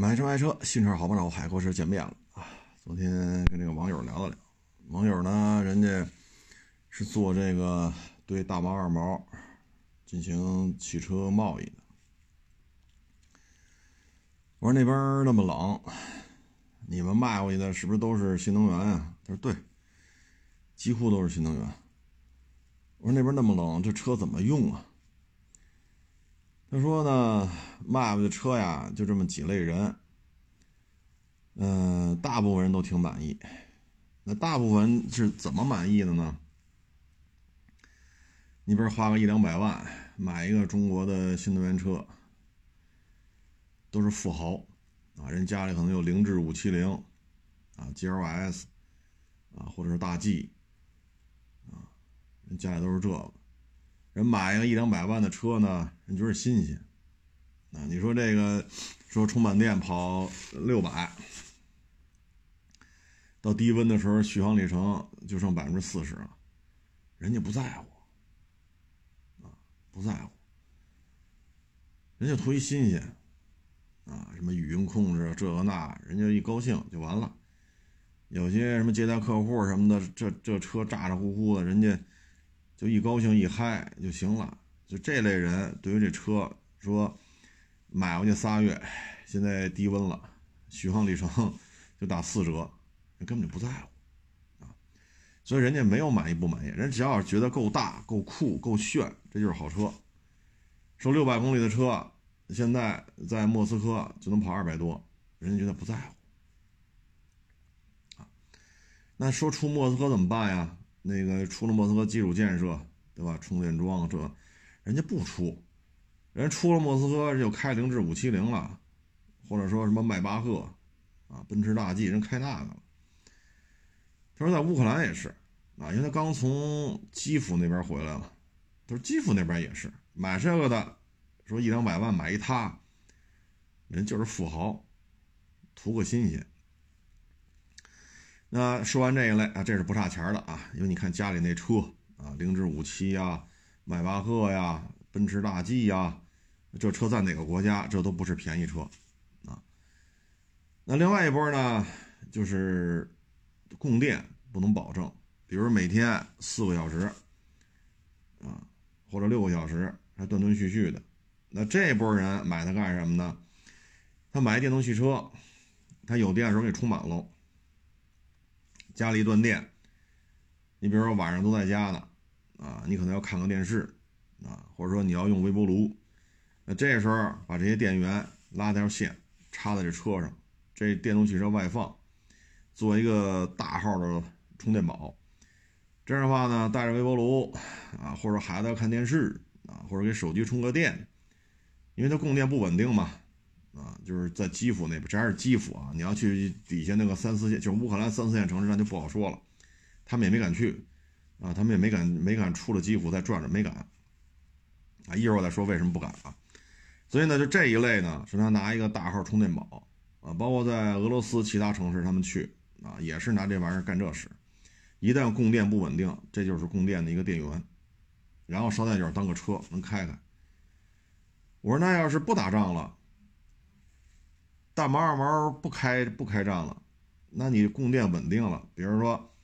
买车卖车，新车好不少，海阔是见面了啊！昨天跟这个网友聊了聊，网友呢，人家是做这个对大毛二毛进行汽车贸易的。我说那边那么冷，你们卖过去的是不是都是新能源啊？他说对，几乎都是新能源。我说那边那么冷，这车怎么用啊？他说呢，卖过去的车呀，就这么几类人。嗯，大部分人都挺满意。那大部分是怎么满意的呢？你比如花个一两百万买一个中国的新能源车，都是富豪啊，人家里可能有凌志五七零啊，GLS 啊，或者是大 G 啊，人家里都是这个。人买个一两百万的车呢，人觉得新鲜啊。你说这个，说充满电跑六百，到低温的时候续航里程就剩百分之四十了，人家不在乎啊，不在乎，人家图一新鲜啊，什么语音控制这个那，人家一高兴就完了。有些什么接待客户什么的，这这车咋咋呼呼的，人家。就一高兴一嗨就行了，就这类人对于这车说买回去仨月，现在低温了，续航里程就打四折，根本就不在乎啊。所以人家没有满意不满意，人只要是觉得够大、够酷、够炫，这就是好车。说六百公里的车，现在在莫斯科就能跑二百多，人家觉得不在乎啊。那说出莫斯科怎么办呀？那个出了莫斯科基础建设，对吧？充电桩这，人家不出，人出了莫斯科就开凌志五七零了，或者说什么迈巴赫，啊，奔驰大 G，人开那个了。他说在乌克兰也是，啊，因为他刚从基辅那边回来了，他说基辅那边也是买这个的，说一两百万买一他，人就是富豪，图个新鲜。那说完这一类啊，这是不差钱的啊，因为你看家里那车啊，凌志五七呀、迈巴赫呀、奔驰大 G 呀，这车在哪个国家，这都不是便宜车啊。那另外一波呢，就是供电不能保证，比如每天四个小时啊，或者六个小时，还断断续续的。那这波人买它干什么呢？他买电动汽车，他有电的时候给充满喽。家里断电，你比如说晚上都在家呢，啊，你可能要看个电视，啊，或者说你要用微波炉，那这时候把这些电源拉条线插在这车上，这电动汽车外放，做一个大号的充电宝，这样的话呢，带着微波炉，啊，或者孩子要看电视，啊，或者给手机充个电，因为它供电不稳定嘛。啊，就是在基辅那边，这还是基辅啊！你要去底下那个三四线，就是乌克兰三四线城市，那就不好说了。他们也没敢去，啊，他们也没敢没敢出了基辅再转转，没敢。啊，一会儿我再说为什么不敢啊。所以呢，就这一类呢，是他拿一个大号充电宝啊，包括在俄罗斯其他城市他们去啊，也是拿这玩意儿干这事。一旦供电不稳定，这就是供电的一个电源，然后捎带脚当个车能开开。我说那要是不打仗了？大毛二毛不开不开战了，那你供电稳定了。比如说，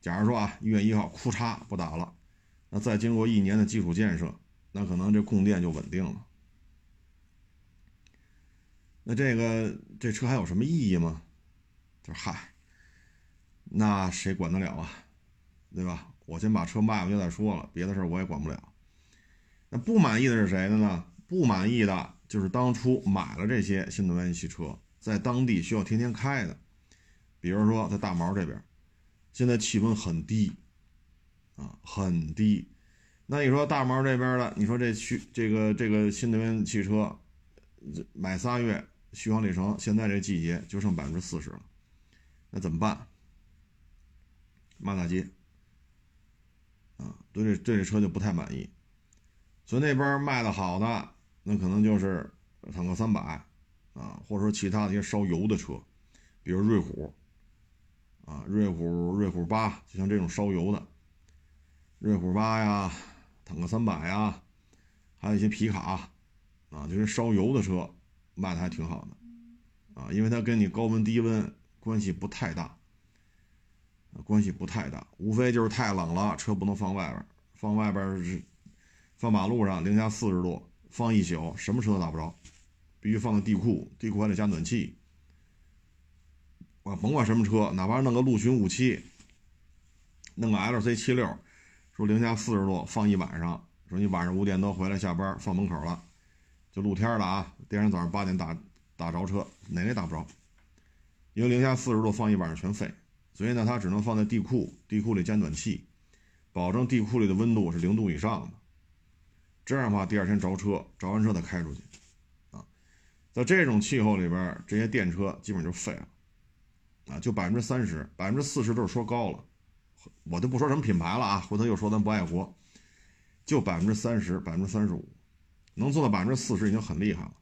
假如说啊，一月一号，库嚓不打了，那再经过一年的基础建设，那可能这供电就稳定了。那这个这车还有什么意义吗？就是嗨，那谁管得了啊？对吧？我先把车卖回去再说了，别的事我也管不了。那不满意的是谁的呢？不满意的。就是当初买了这些新能源汽车，在当地需要天天开的，比如说在大毛这边，现在气温很低，啊，很低。那你说大毛这边的，你说这续这个这个新能源汽车，买仨月续航里程，现在这季节就剩百分之四十了，那怎么办？骂大街，啊，对这对这车就不太满意，所以那边卖的好的。那可能就是坦克三百啊，或者说其他的一些烧油的车，比如瑞虎啊，瑞虎瑞虎八，就像这种烧油的瑞虎八呀，坦克三百呀，还有一些皮卡啊，这些烧油的车卖的还挺好的啊，因为它跟你高温低温关系不太大，关系不太大，无非就是太冷了，车不能放外边，放外边是放马路上零下四十度，放一宿什么车都打不着，必须放在地库，地库还得加暖气。我甭管什么车，哪怕弄个陆巡五七，弄个 LC 七六，说零下四十度放一晚上，说你晚上五点多回来下班放门口了，就露天了啊，第二天早上八点打打着车，哪个也打不着，因为零下四十度放一晚上全废，所以呢，它只能放在地库，地库里加暖气，保证地库里的温度是零度以上的，这样的话第二天着车，着完车再开出去，啊，在这种气候里边，这些电车基本就废了。啊，就百分之三十，百分之四十都是说高了，我就不说什么品牌了啊，回头又说咱不爱国，就百分之三十，百分之三十五，能做到百分之四十已经很厉害了，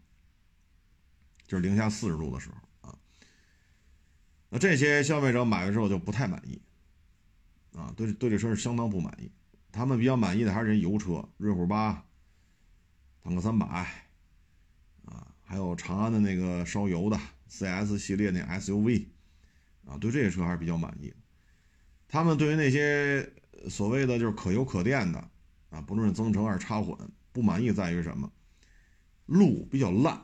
就是零下四十度的时候啊。那这些消费者买了之后就不太满意，啊，对对这车是相当不满意，他们比较满意的还是人油车，瑞虎八、坦克三百，啊，还有长安的那个烧油的 CS 系列那 SUV。啊，对这些车还是比较满意。他们对于那些所谓的就是可油可电的啊，不论是增程还是插混，不满意在于什么？路比较烂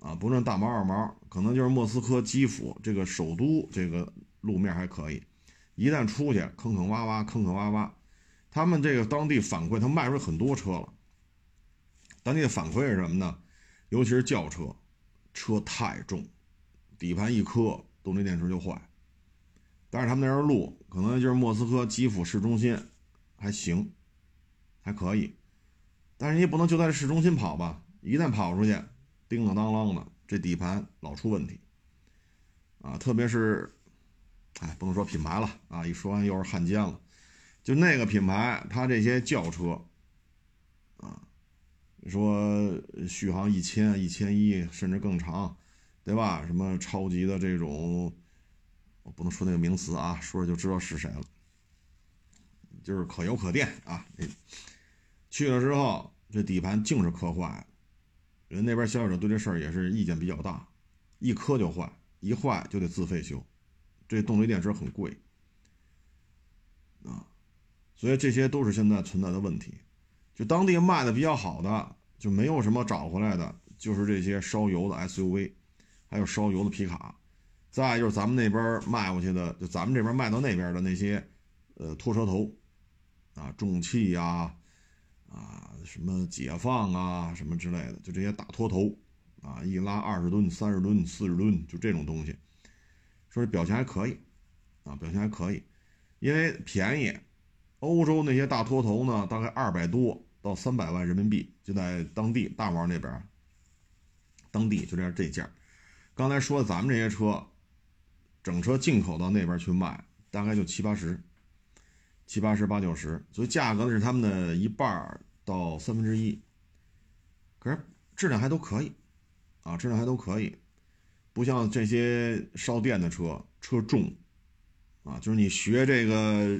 啊，不论大毛二毛，可能就是莫斯科、基辅这个首都这个路面还可以，一旦出去坑坑洼洼，坑坑洼洼。他们这个当地反馈，他卖出去很多车了。当地的反馈是什么呢？尤其是轿车，车太重，底盘一磕，动力电池就坏。但是他们那儿路可能就是莫斯科基辅市中心，还行，还可以，但是你也不能就在市中心跑吧？一旦跑出去，叮当当啷的，这底盘老出问题，啊，特别是，哎，不能说品牌了啊，一说完又是汉奸了，就那个品牌，它这些轿车，啊，说续航一千、一千一甚至更长，对吧？什么超级的这种。我不能说那个名词啊，说了就知道是谁了。就是可油可电啊，去了之后这底盘净是磕坏了。人那边消费者对这事儿也是意见比较大，一磕就坏，一坏就得自费修。这动力电池很贵啊，所以这些都是现在存在的问题。就当地卖的比较好的，就没有什么找回来的，就是这些烧油的 SUV，还有烧油的皮卡。再就是咱们那边卖过去的，就咱们这边卖到那边的那些，呃，拖车头，啊，重汽呀，啊，什么解放啊，什么之类的，就这些大拖头，啊，一拉二十吨、三十吨、四十吨，就这种东西，说是表现还可以，啊，表现还可以，因为便宜。欧洲那些大拖头呢，大概二百多到三百万人民币，就在当地大毛那边，当地就这样这价。刚才说咱们这些车。整车进口到那边去卖，大概就七八十，七八十八九十，所以价格呢是他们的一半到三分之一。可是质量还都可以，啊，质量还都可以，不像这些烧电的车，车重，啊，就是你学这个，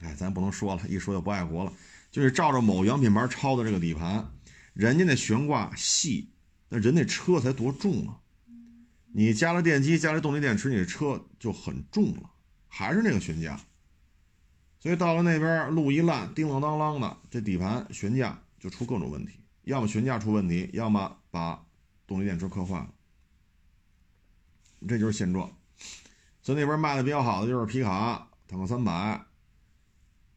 哎，咱不能说了，一说就不爱国了，就是照着某洋品牌抄的这个底盘，人家那悬挂细，那人那车才多重啊！你加了电机，加了动力电池，你的车就很重了，还是那个悬架。所以到了那边路一烂，叮当当啷的，这底盘悬架就出各种问题，要么悬架出问题，要么把动力电池磕坏了。这就是现状。所以那边卖的比较好的就是皮卡、坦克三百，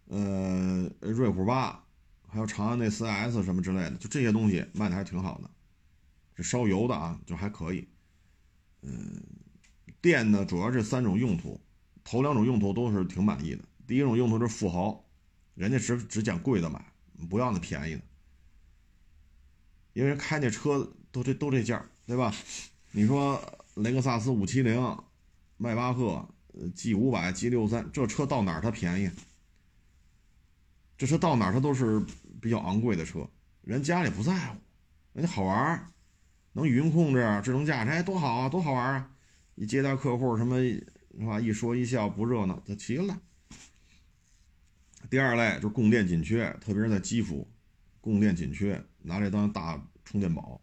呃，瑞虎八，还有长安那 4S 什么之类的，就这些东西卖的还挺好的。这烧油的啊，就还可以。嗯，电呢主要是三种用途，头两种用途都是挺满意的。第一种用途是富豪，人家只只捡贵的买，不要那便宜的，因为开那车都这都这价，对吧？你说雷克萨斯五七零、迈巴赫、G 五百、G 六三，这车到哪儿它便宜？这车到哪儿它都是比较昂贵的车，人家里不在乎，人家好玩。能语音控制、智能驾驶，哎，多好啊，多好玩啊！一接待客户，什么是吧？一说一笑不热闹，就齐了。第二类就是供电紧缺，特别是在基辅，供电紧缺，拿这当大充电宝，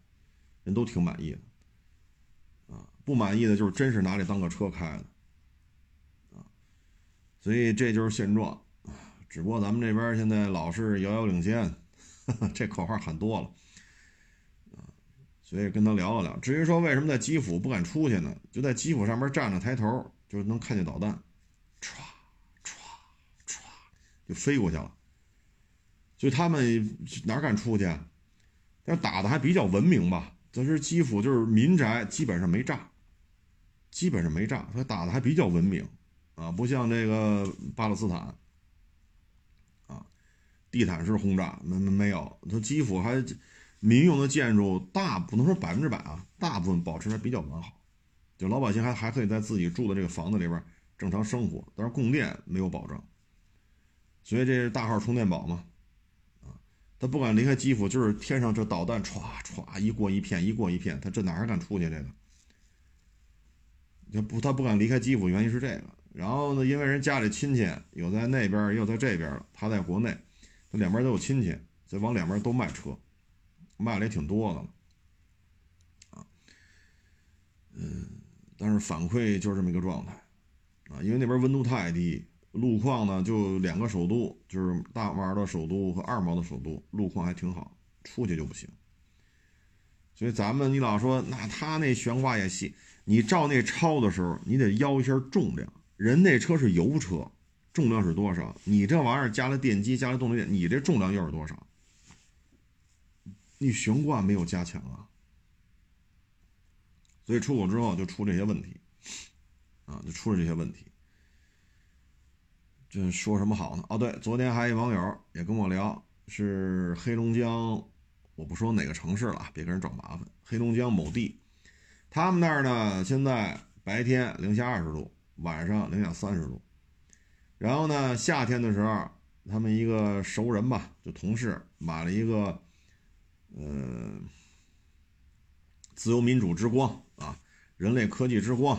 人都挺满意的啊。不满意的就是真是拿这当个车开的，啊，所以这就是现状。只不过咱们这边现在老是遥遥领先，这口号喊多了，所以跟他聊了聊。至于说为什么在基辅不敢出去呢？就在基辅上面站着抬头，就能看见导弹，唰唰唰就飞过去了。所以他们哪敢出去？啊但打的还比较文明吧。就是基辅就是民宅基本上没炸，基本上没炸，他打的还比较文明，啊，不像这个巴勒斯坦，地毯式轰炸没没没有，他基辅还民用的建筑大不能说百分之百啊，大部分保持的比较完好，就老百姓还还可以在自己住的这个房子里边正常生活，但是供电没有保证，所以这是大号充电宝嘛。啊他不敢离开基辅，就是天上这导弹歘歘一过一片，一过一片，他这哪还敢出去？这个，他不，他不敢离开基辅，原因是这个。然后呢，因为人家里亲戚有在那边，也有在这边他在国内，两边都有亲戚，再往两边都卖车，卖了也挺多的了。啊，嗯，但是反馈就是这么一个状态，啊，因为那边温度太低。路况呢，就两个首都，就是大毛的首都和二毛的首都，路况还挺好，出去就不行。所以咱们你老说那他那悬挂也细，你照那超的时候，你得腰一下重量。人那车是油车，重量是多少？你这玩意儿加了电机，加了动力，你这重量又是多少？你悬挂没有加强啊，所以出口之后就出这些问题，啊，就出了这些问题。这说什么好呢？哦，对，昨天还有网友也跟我聊，是黑龙江，我不说哪个城市了，别跟人找麻烦。黑龙江某地，他们那儿呢，现在白天零下二十度，晚上零下三十度。然后呢，夏天的时候，他们一个熟人吧，就同事买了一个，呃，自由民主之光啊，人类科技之光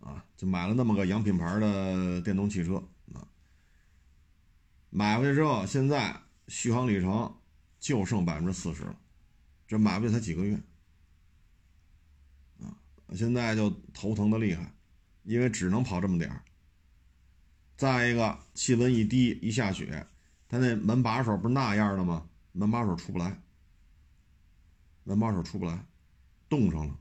啊，就买了那么个洋品牌的电动汽车啊。买回去之后，现在续航里程就剩百分之四十了，这买回去才几个月，啊，现在就头疼的厉害，因为只能跑这么点儿。再一个，气温一低一下雪，它那门把手不是那样的吗？门把手出不来，门把手出不来，冻上了。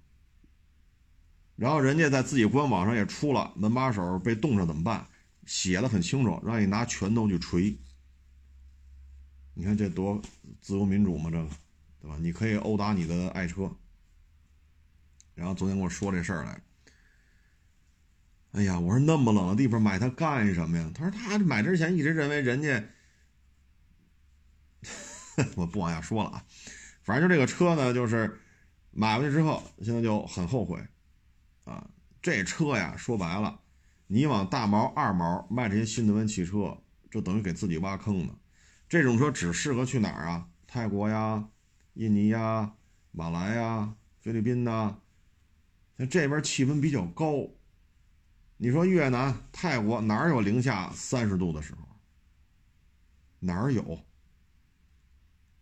然后人家在自己官网上也出了，门把手被冻上怎么办？写的很清楚，让你拿拳头去锤。你看这多自由民主嘛，这个，对吧？你可以殴打你的爱车。然后昨天跟我说这事儿来，哎呀，我说那么冷的地方买它干什么呀？他说他买之前一直认为人家，我不往下说了啊。反正就这个车呢，就是买回去之后，现在就很后悔啊。这车呀，说白了。你往大毛、二毛卖这些新能源汽车，就等于给自己挖坑呢。这种车只适合去哪儿啊？泰国呀、印尼呀、马来呀、菲律宾呐。像这边气温比较高，你说越南、泰国哪有零下三十度的时候？哪有？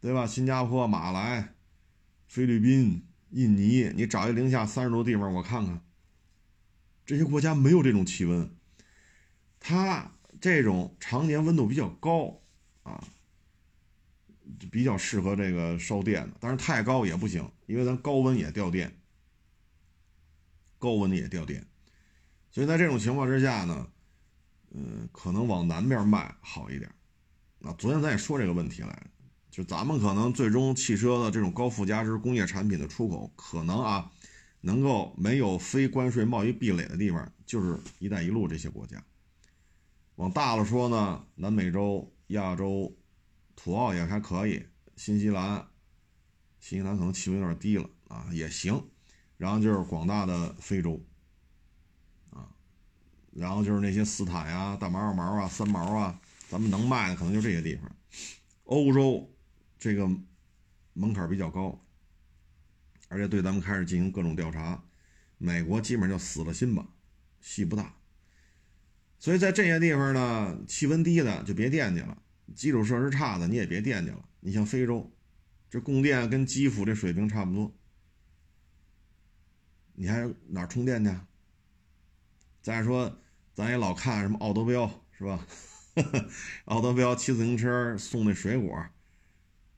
对吧？新加坡、马来、菲律宾、印尼，你找一零下三十度地方，我看看。这些国家没有这种气温，它这种常年温度比较高，啊，比较适合这个烧电的。但是太高也不行，因为咱高温也掉电，高温也掉电。所以在这种情况之下呢，嗯，可能往南边卖好一点。啊，昨天咱也说这个问题来就咱们可能最终汽车的这种高附加值工业产品的出口，可能啊。能够没有非关税贸易壁垒的地方，就是“一带一路”这些国家。往大了说呢，南美洲、亚洲、土澳也还可以，新西兰，新西兰可能气温有点低了啊，也行。然后就是广大的非洲，然后就是那些斯坦呀、大毛、二毛啊、三毛啊，咱们能卖的可能就这些地方。欧洲这个门槛比较高。而且对咱们开始进行各种调查，美国基本上就死了心吧，戏不大。所以在这些地方呢，气温低的就别惦记了，基础设施差的你也别惦记了。你像非洲，这供电跟基辅这水平差不多，你还哪充电去？再说，咱也老看什么奥德标是吧？奥德标骑自行车送那水果，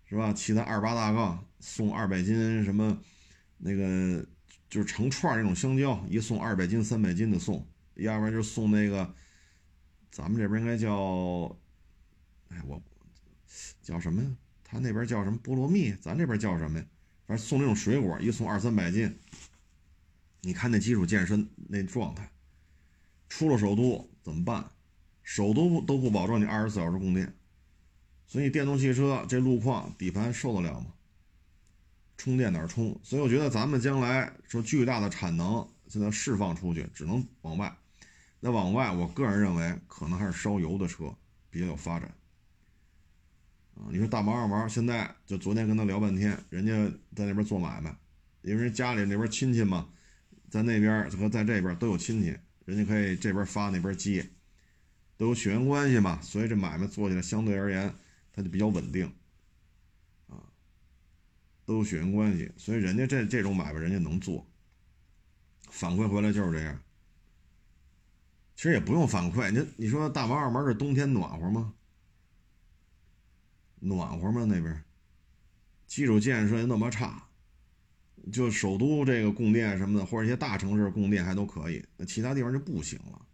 是吧？骑他二八大杠送二百斤什么，那个就是成串那种香蕉，一送二百斤、三百斤的送，要不然就送那个，咱们这边应该叫，哎，我叫什么呀？他那边叫什么菠萝蜜？咱这边叫什么呀？反正送那种水果，一送二三百斤。你看那基础健身那状态，出了首都怎么办？首都都不保证你二十四小时供电，所以电动汽车这路况底盘受得了吗？充电哪儿充？所以我觉得咱们将来说巨大的产能现在释放出去，只能往外。那往外，我个人认为可能还是烧油的车比较有发展。啊，你说大毛二毛现在就昨天跟他聊半天，人家在那边做买卖，因为家里那边亲戚嘛，在那边和在这边都有亲戚，人家可以这边发那边接。都有血缘关系嘛，所以这买卖做起来相对而言，它就比较稳定，啊，都有血缘关系，所以人家这这种买卖人家能做。反馈回来就是这样，其实也不用反馈，你你说大毛二毛这冬天暖和吗？暖和吗？那边基础建设那么差，就首都这个供电什么的，或者一些大城市供电还都可以，那其他地方就不行了。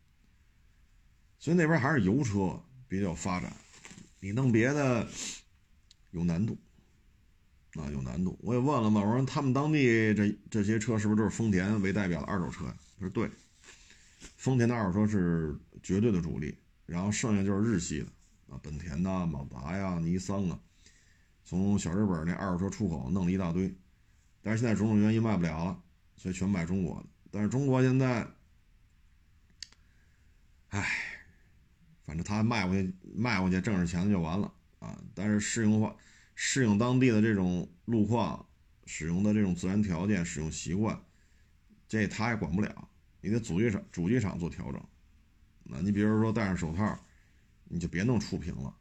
所以那边还是油车比较发展，你弄别的有难度，啊有难度。我也问了嘛，我说他们当地这这些车是不是都是丰田为代表的二手车呀？他说对，丰田的二手车是绝对的主力，然后剩下就是日系的啊，本田呐、马达呀、尼桑啊，从小日本那二手车出口弄了一大堆，但是现在种种原因卖不了了，所以全卖中国的。但是中国现在，唉。反正他卖过去，卖过去挣着钱就完了啊！但是适应化、适应当地的这种路况、使用的这种自然条件、使用习惯，这他也管不了。你得主机厂、主机厂做调整。那你比如说戴上手套，你就别弄触屏了，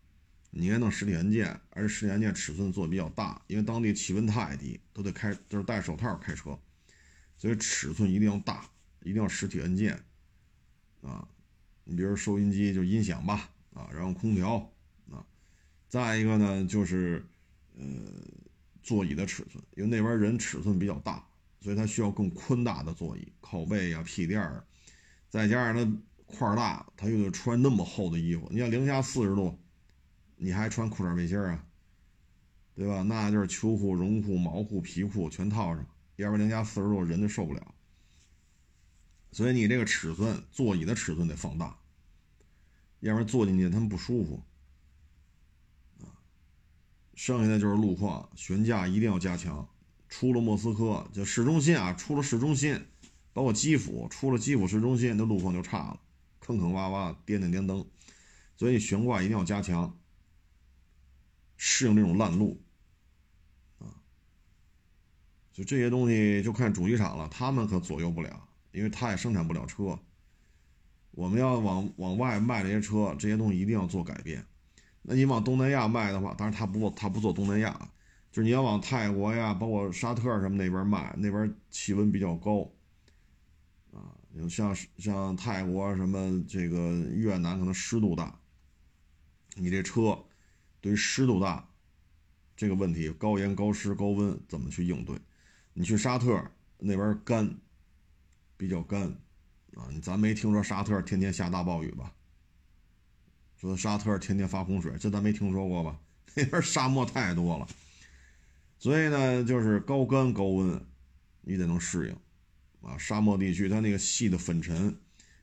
你应该弄实体按键，而实体按键尺寸做的比较大，因为当地气温太低，都得开，就是戴手套开车，所以尺寸一定要大，一定要实体按键啊。你比如收音机就音响吧，啊，然后空调，啊，再一个呢就是，呃，座椅的尺寸，因为那边人尺寸比较大，所以他需要更宽大的座椅，靠背呀、屁垫儿，再加上他块儿大，他又得穿那么厚的衣服。你像零下四十度，你还穿裤衩背心儿啊，对吧？那就是秋裤、绒裤、毛裤、皮裤全套上，要不然零下四十度人就受不了。所以你这个尺寸，座椅的尺寸得放大，要不然坐进去他们不舒服。啊，剩下的就是路况，悬架一定要加强。出了莫斯科，就市中心啊，出了市中心，包括基辅，出了基辅市中心，那路况就差了，坑坑洼洼，颠颠颠蹬。所以悬挂一定要加强，适应这种烂路。啊，就这些东西就看主机厂了，他们可左右不了。因为他也生产不了车，我们要往往外卖这些车，这些东西一定要做改变。那你往东南亚卖的话，当然他不他不做东南亚，就是你要往泰国呀，包括沙特什么那边卖，那边气温比较高，啊，有像像泰国什么这个越南可能湿度大，你这车对于湿度大这个问题，高盐高湿高温怎么去应对？你去沙特那边干。比较干，啊，咱没听说沙特天天下大暴雨吧？说沙特天天发洪水，这咱没听说过吧？那边沙漠太多了，所以呢，就是高干高温，你得能适应，啊，沙漠地区它那个细的粉尘，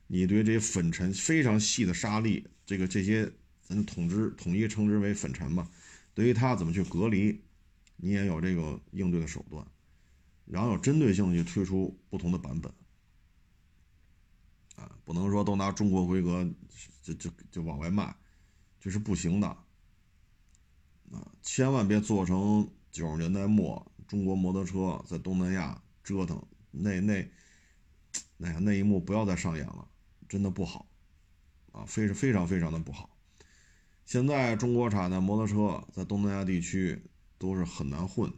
你对这些粉尘非常细的沙粒，这个这些咱统之统一称之为粉尘吧，对于它怎么去隔离，你也有这个应对的手段，然后有针对性的去推出不同的版本。啊，不能说都拿中国规格就就就往外卖，这是不行的。啊，千万别做成九十年代末中国摩托车在东南亚折腾那那，哎呀那一幕不要再上演了，真的不好，啊，非是非常非常的不好。现在中国产的摩托车在东南亚地区都是很难混，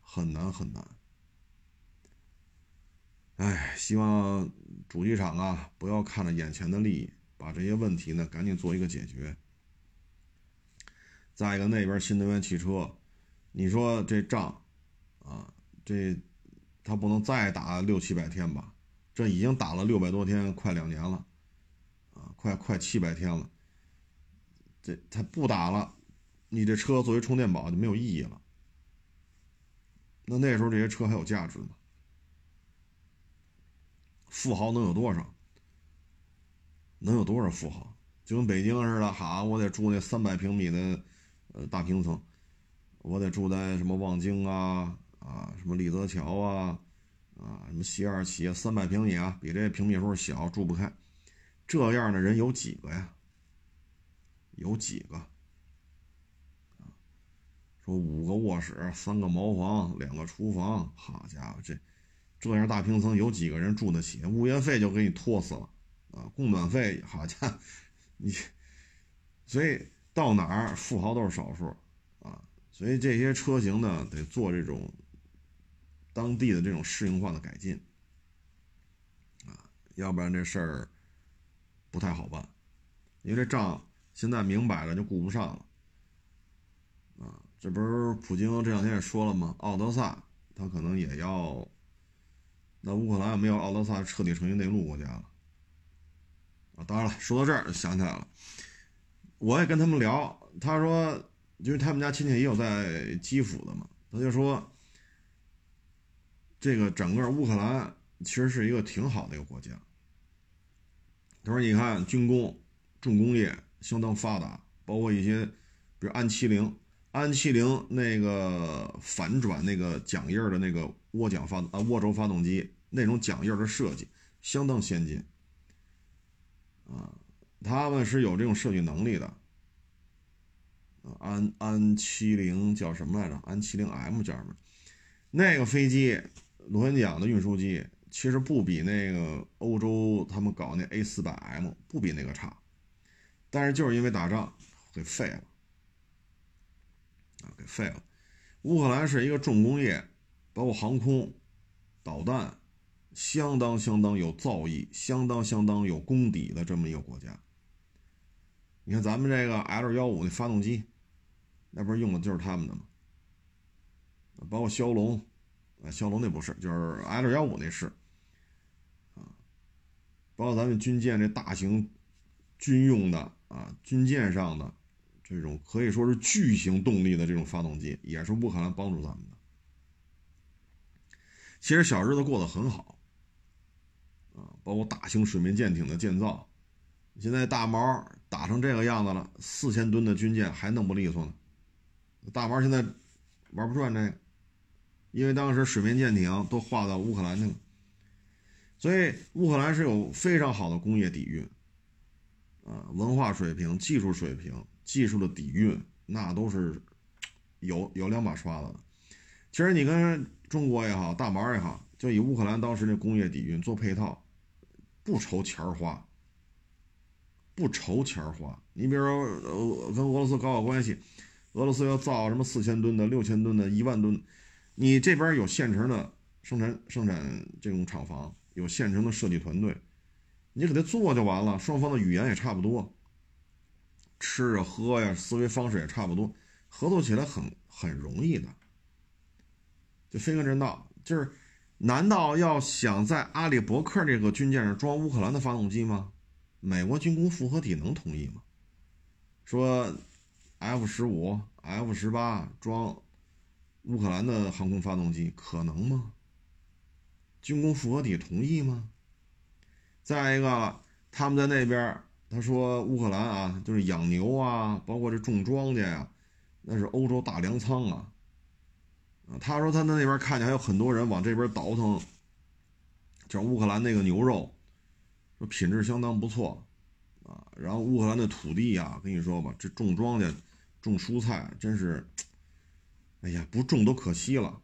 很难很难。哎，希望主机厂啊不要看着眼前的利益，把这些问题呢赶紧做一个解决。再一个，那边新能源汽车，你说这仗啊，这他不能再打六七百天吧？这已经打了六百多天，快两年了，啊，快快七百天了。这他不打了，你这车作为充电宝就没有意义了。那那时候这些车还有价值吗？富豪能有多少？能有多少富豪？就跟北京似的，哈，我得住那三百平米的。呃，大平层，我得住在什么望京啊啊，什么立泽桥啊啊，什么西二旗啊，三百平米啊，比这平米数小，住不开。这样的人有几个呀？有几个？说五个卧室，三个茅房，两个厨房，好家伙，这这样大平层有几个人住得起？物业费就给你拖死了啊！供暖费，好家伙，你所以。到哪儿富豪都是少数，啊，所以这些车型呢得做这种当地的这种适应化的改进，啊，要不然这事儿不太好办，因为这账现在明摆着就顾不上了，啊，这不是普京这两天也说了吗？奥德萨他可能也要，那乌克兰没有奥德萨彻底成为内陆国家了，啊，当然了，说到这儿想起来了。我也跟他们聊，他说，因为他们家亲戚也有在基辅的嘛，他就说，这个整个乌克兰其实是一个挺好的一个国家。他说，你看军工、重工业相当发达，包括一些，比如安七零，安七零那个反转那个桨叶的那个涡桨发啊涡轴发动机那种桨叶的设计相当先进，啊。他们是有这种设计能力的，安安七零叫什么来着？安七零 M 叫什么？那个飞机螺旋桨的运输机，其实不比那个欧洲他们搞那 A 四百 M 不比那个差，但是就是因为打仗给废了，啊，给废了。乌克兰是一个重工业，包括航空、导弹，相当相当有造诣、相当相当有功底的这么一个国家。你看咱们这个 L 幺五那发动机，那不是用的就是他们的吗？包括骁龙，啊，骁龙那不是，就是 L 幺五那是，啊，包括咱们军舰这大型军用的啊，军舰上的这种可以说是巨型动力的这种发动机，也是乌克兰帮助咱们的。其实小日子过得很好，啊，包括大型水面舰艇的建造，现在大毛。打成这个样子了，四千吨的军舰还弄不利索呢。大毛现在玩不转这个，因为当时水面舰艇都划到乌克兰去了，所以乌克兰是有非常好的工业底蕴，啊，文化水平、技术水平、技术的底蕴，那都是有有两把刷子的。其实你跟中国也好，大毛也好，就以乌克兰当时的工业底蕴做配套，不愁钱花。不愁钱花，你比如说，呃，跟俄罗斯搞好关系，俄罗斯要造什么四千吨的、六千吨的、一万吨，你这边有现成的生产生产这种厂房，有现成的设计团队，你给他做就完了。双方的语言也差不多，吃啊喝呀，思维方式也差不多，合作起来很很容易的。就飞哥这闹，就是难道要想在阿里伯克这个军舰上装乌克兰的发动机吗？美国军工复合体能同意吗？说 F 十五、F 十八装乌克兰的航空发动机可能吗？军工复合体同意吗？再一个，他们在那边，他说乌克兰啊，就是养牛啊，包括这种庄稼呀，那是欧洲大粮仓啊。他说他在那边看见还有很多人往这边倒腾，像乌克兰那个牛肉。说品质相当不错，啊，然后乌克兰的土地呀，跟你说吧，这种庄稼、种蔬菜真是，哎呀，不种都可惜了。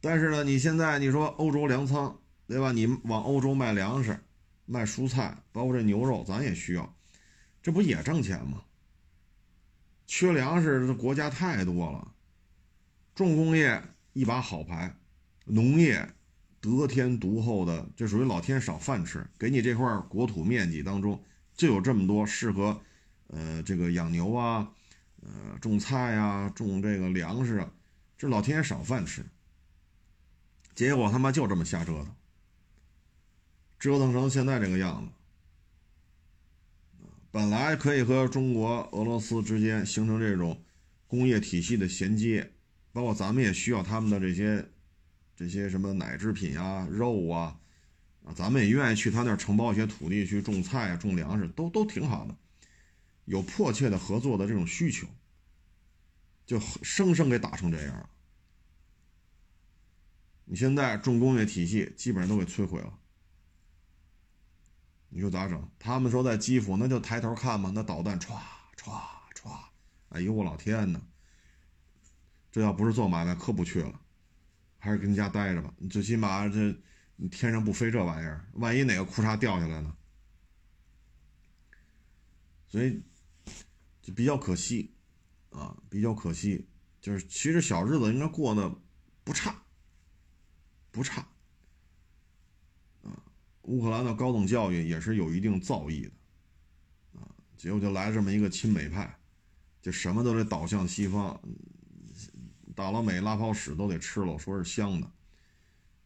但是呢，你现在你说欧洲粮仓，对吧？你往欧洲卖粮食、卖蔬菜，包括这牛肉，咱也需要，这不也挣钱吗？缺粮食的国家太多了，重工业一把好牌，农业。得天独厚的，这属于老天赏饭吃，给你这块国土面积当中就有这么多适合，呃，这个养牛啊，呃，种菜啊，种这个粮食啊，这老天爷赏饭吃。结果他妈就这么瞎折腾，折腾成现在这个样子。本来可以和中国、俄罗斯之间形成这种工业体系的衔接，包括咱们也需要他们的这些。这些什么奶制品啊、肉啊，啊，咱们也愿意去他那儿承包一些土地去种菜啊、种粮食，都都挺好的，有迫切的合作的这种需求，就生生给打成这样。你现在重工业体系基本上都给摧毁了，你说咋整？他们说在基辅，那就抬头看嘛，那导弹歘歘歘，哎呦我老天呐，这要不是做买卖，可不去了。还是跟家待着吧，最起码这天上不飞这玩意儿，万一哪个裤衩掉下来呢？所以就比较可惜啊，比较可惜。就是其实小日子应该过得不差，不差。乌克兰的高等教育也是有一定造诣的啊，结果就来这么一个亲美派，就什么都得倒向西方。打老美拉泡屎都得吃了，说是香的。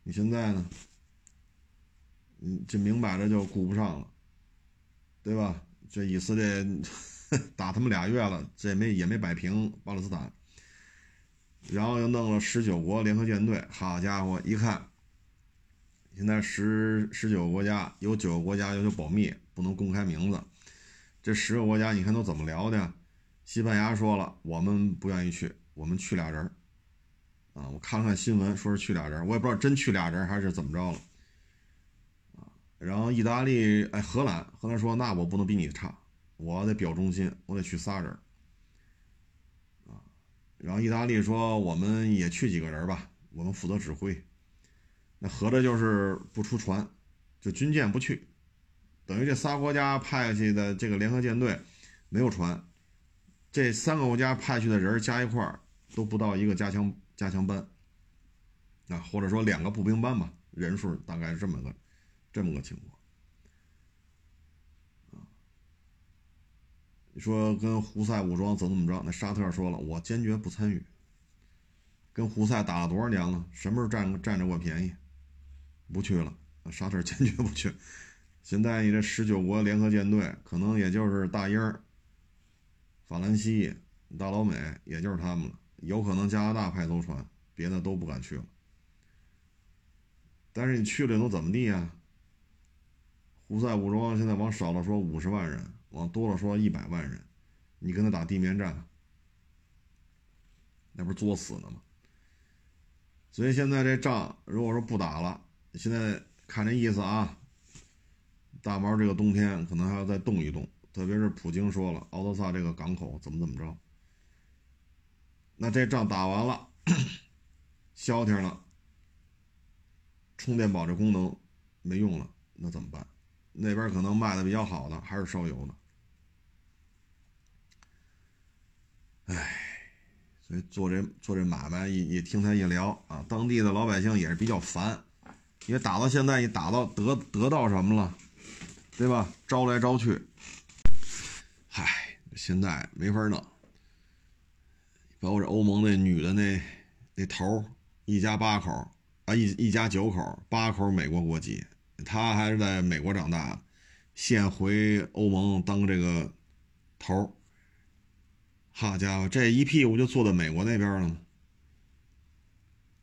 你现在呢？嗯，这明摆着就顾不上了，对吧？这以色列 打他们俩月了，这也没也没摆平巴勒斯坦，然后又弄了十九国联合舰队。好家伙，一看，现在十十九个国家有九个国家要求保密，不能公开名字。这十个国家你看都怎么聊的？西班牙说了，我们不愿意去，我们去俩人。啊，我看了看新闻，说是去俩人，我也不知道真去俩人还是怎么着了。啊，然后意大利，哎，荷兰，荷兰说那我不能比你差，我得表忠心，我得去仨人。啊，然后意大利说我们也去几个人吧，我们负责指挥。那合着就是不出船，就军舰不去，等于这仨国家派去的这个联合舰队没有船，这三个国家派去的人加一块都不到一个加强。加强班，啊，或者说两个步兵班吧，人数大概是这么个，这么个情况。你说跟胡塞武装怎么怎么着？那沙特说了，我坚决不参与。跟胡塞打了多少年了？什么时候占占着过便宜？不去了，沙特坚决不去。现在你这十九国联合舰队，可能也就是大英、法兰西、大老美，也就是他们了。有可能加拿大派艘船，别的都不敢去了。但是你去了能怎么地啊？胡塞武装现在往少了说五十万人，往多了说一百万人，你跟他打地面战，那不是作死呢吗？所以现在这仗如果说不打了，现在看这意思啊，大毛这个冬天可能还要再动一动，特别是普京说了，奥德萨这个港口怎么怎么着。那这仗打完了，消停了，充电宝这功能没用了，那怎么办？那边可能卖的比较好的还是烧油的。哎，所以做这做这买卖，一一听他一聊啊，当地的老百姓也是比较烦，因为打到现在，你打到得得到什么了，对吧？招来招去，嗨，现在没法弄。包括这欧盟那女的那那头一家八口啊，一一家九口，八口美国国籍，他还是在美国长大的，现回欧盟当这个头好家伙，这一屁股就坐在美国那边了。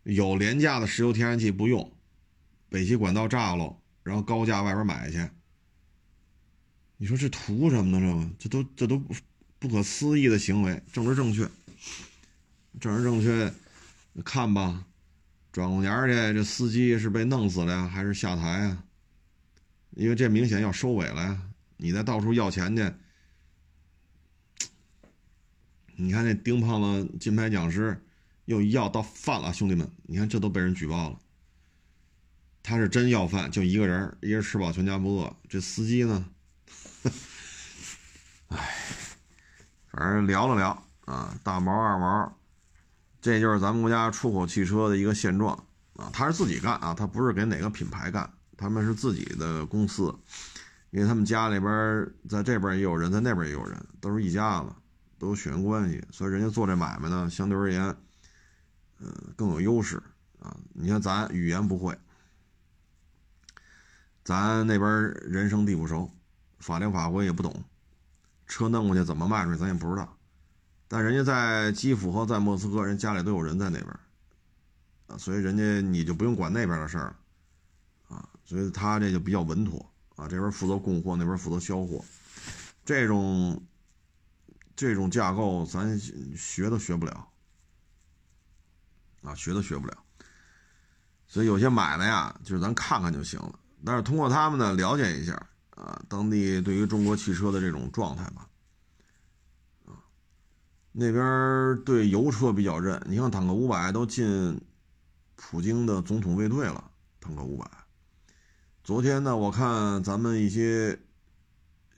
有廉价的石油天然气不用，北溪管道炸了，然后高价外边买去。你说这图什么呢？这，这都这都不可思议的行为，政治正确。政治正确，看吧，转过年去，这司机是被弄死了呀，还是下台啊？因为这明显要收尾了呀！你再到处要钱去，你看那丁胖子金牌讲师又要到饭了，兄弟们，你看这都被人举报了。他是真要饭，就一个人，一人吃饱全家不饿。这司机呢？哎，反正聊了聊啊，大毛二毛。这就是咱们国家出口汽车的一个现状啊，他是自己干啊，他不是给哪个品牌干，他们是自己的公司，因为他们家里边在这边也有人，在那边也有人，都是一家子，都有血缘关系，所以人家做这买卖呢，相对而言，呃，更有优势啊。你看咱语言不会，咱那边人生地不熟，法令法规也不懂，车弄过去怎么卖出去咱也不知道，但人家在基辅和在莫斯科，人家里都有人在那边。啊，所以人家你就不用管那边的事儿，啊，所以他这就比较稳妥啊，这边负责供货，那边负责销货，这种这种架构咱学都学不了，啊，学都学不了，所以有些买卖呀，就是咱看看就行了，但是通过他们呢了解一下啊，当地对于中国汽车的这种状态吧，啊，那边对油车比较认，你看坦克五百都进。普京的总统卫队了，坦克五百。昨天呢，我看咱们一些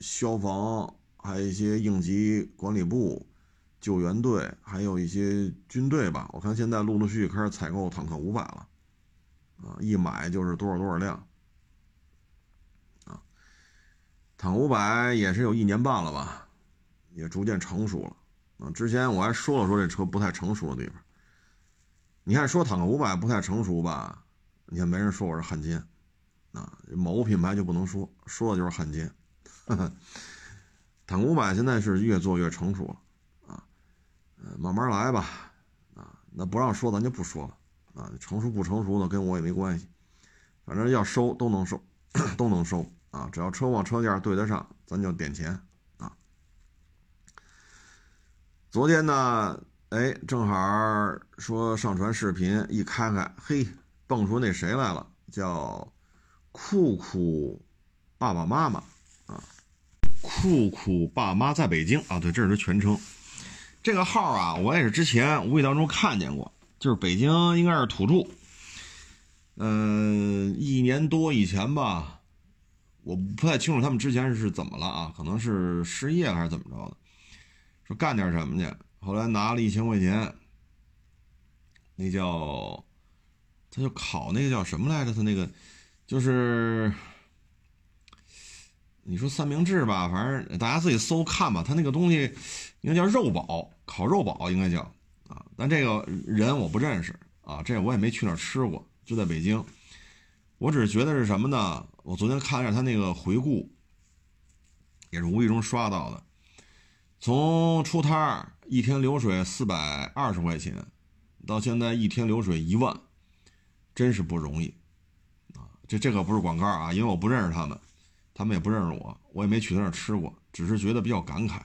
消防，还有一些应急管理部、救援队，还有一些军队吧。我看现在陆陆续续开始采购坦克五百了，啊，一买就是多少多少辆，啊，坦克五百也是有一年半了吧，也逐渐成熟了。啊，之前我还说了说这车不太成熟的地方。你看，说坦克五百不太成熟吧？你看没人说我是汉奸，啊，某品牌就不能说，说的就是汉奸。坦克五百现在是越做越成熟了，啊，慢慢来吧，啊，那不让说咱就不说了，啊，成熟不成熟的跟我也没关系，反正要收都能收，都能收，啊，只要车况车价对得上，咱就点钱，啊。昨天呢？哎，正好说上传视频，一开开，嘿，蹦出那谁来了，叫酷酷爸爸妈妈啊，酷酷爸妈在北京啊，对，这是他全称。这个号啊，我也是之前无意当中看见过，就是北京应该是土著。嗯，一年多以前吧，我不太清楚他们之前是怎么了啊，可能是失业了还是怎么着的，说干点什么去。后来拿了一千块钱，那叫，他就考那个叫什么来着？他那个就是，你说三明治吧，反正大家自己搜看吧。他那个东西应该叫肉堡，烤肉堡应该叫啊。但这个人我不认识啊，这我也没去那吃过，就在北京。我只是觉得是什么呢？我昨天看了下他那个回顾，也是无意中刷到的。从出摊儿一天流水四百二十块钱，到现在一天流水一万，真是不容易啊！这这可不是广告啊，因为我不认识他们，他们也不认识我，我也没去他那吃过，只是觉得比较感慨。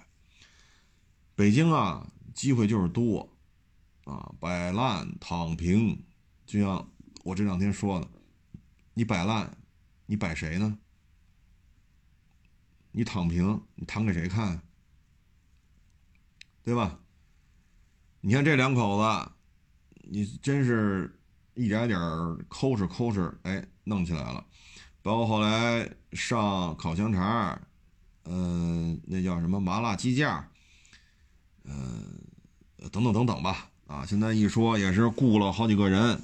北京啊，机会就是多啊，摆烂躺平，就像我这两天说的，你摆烂，你摆谁呢？你躺平，你躺给谁看？对吧？你看这两口子，你真是一点点抠哧抠哧，哎，弄起来了。包括后来上烤香肠，嗯，那叫什么麻辣鸡架，嗯，等等等等吧。啊，现在一说也是雇了好几个人，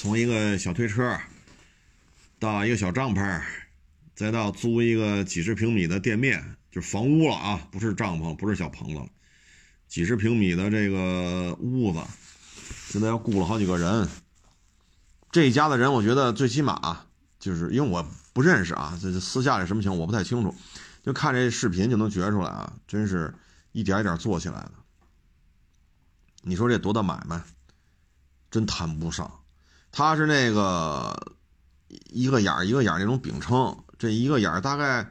从一个小推车到一个小帐篷，再到租一个几十平米的店面。就房屋了啊，不是帐篷，不是小棚子了，几十平米的这个屋子，现在要雇了好几个人。这一家的人，我觉得最起码就是因为我不认识啊，这私下里什么情况我不太清楚，就看这视频就能觉出来啊，真是一点一点做起来的。你说这多大买卖，真谈不上。它是那个一个眼儿一个眼儿那种饼铛，这一个眼儿大概。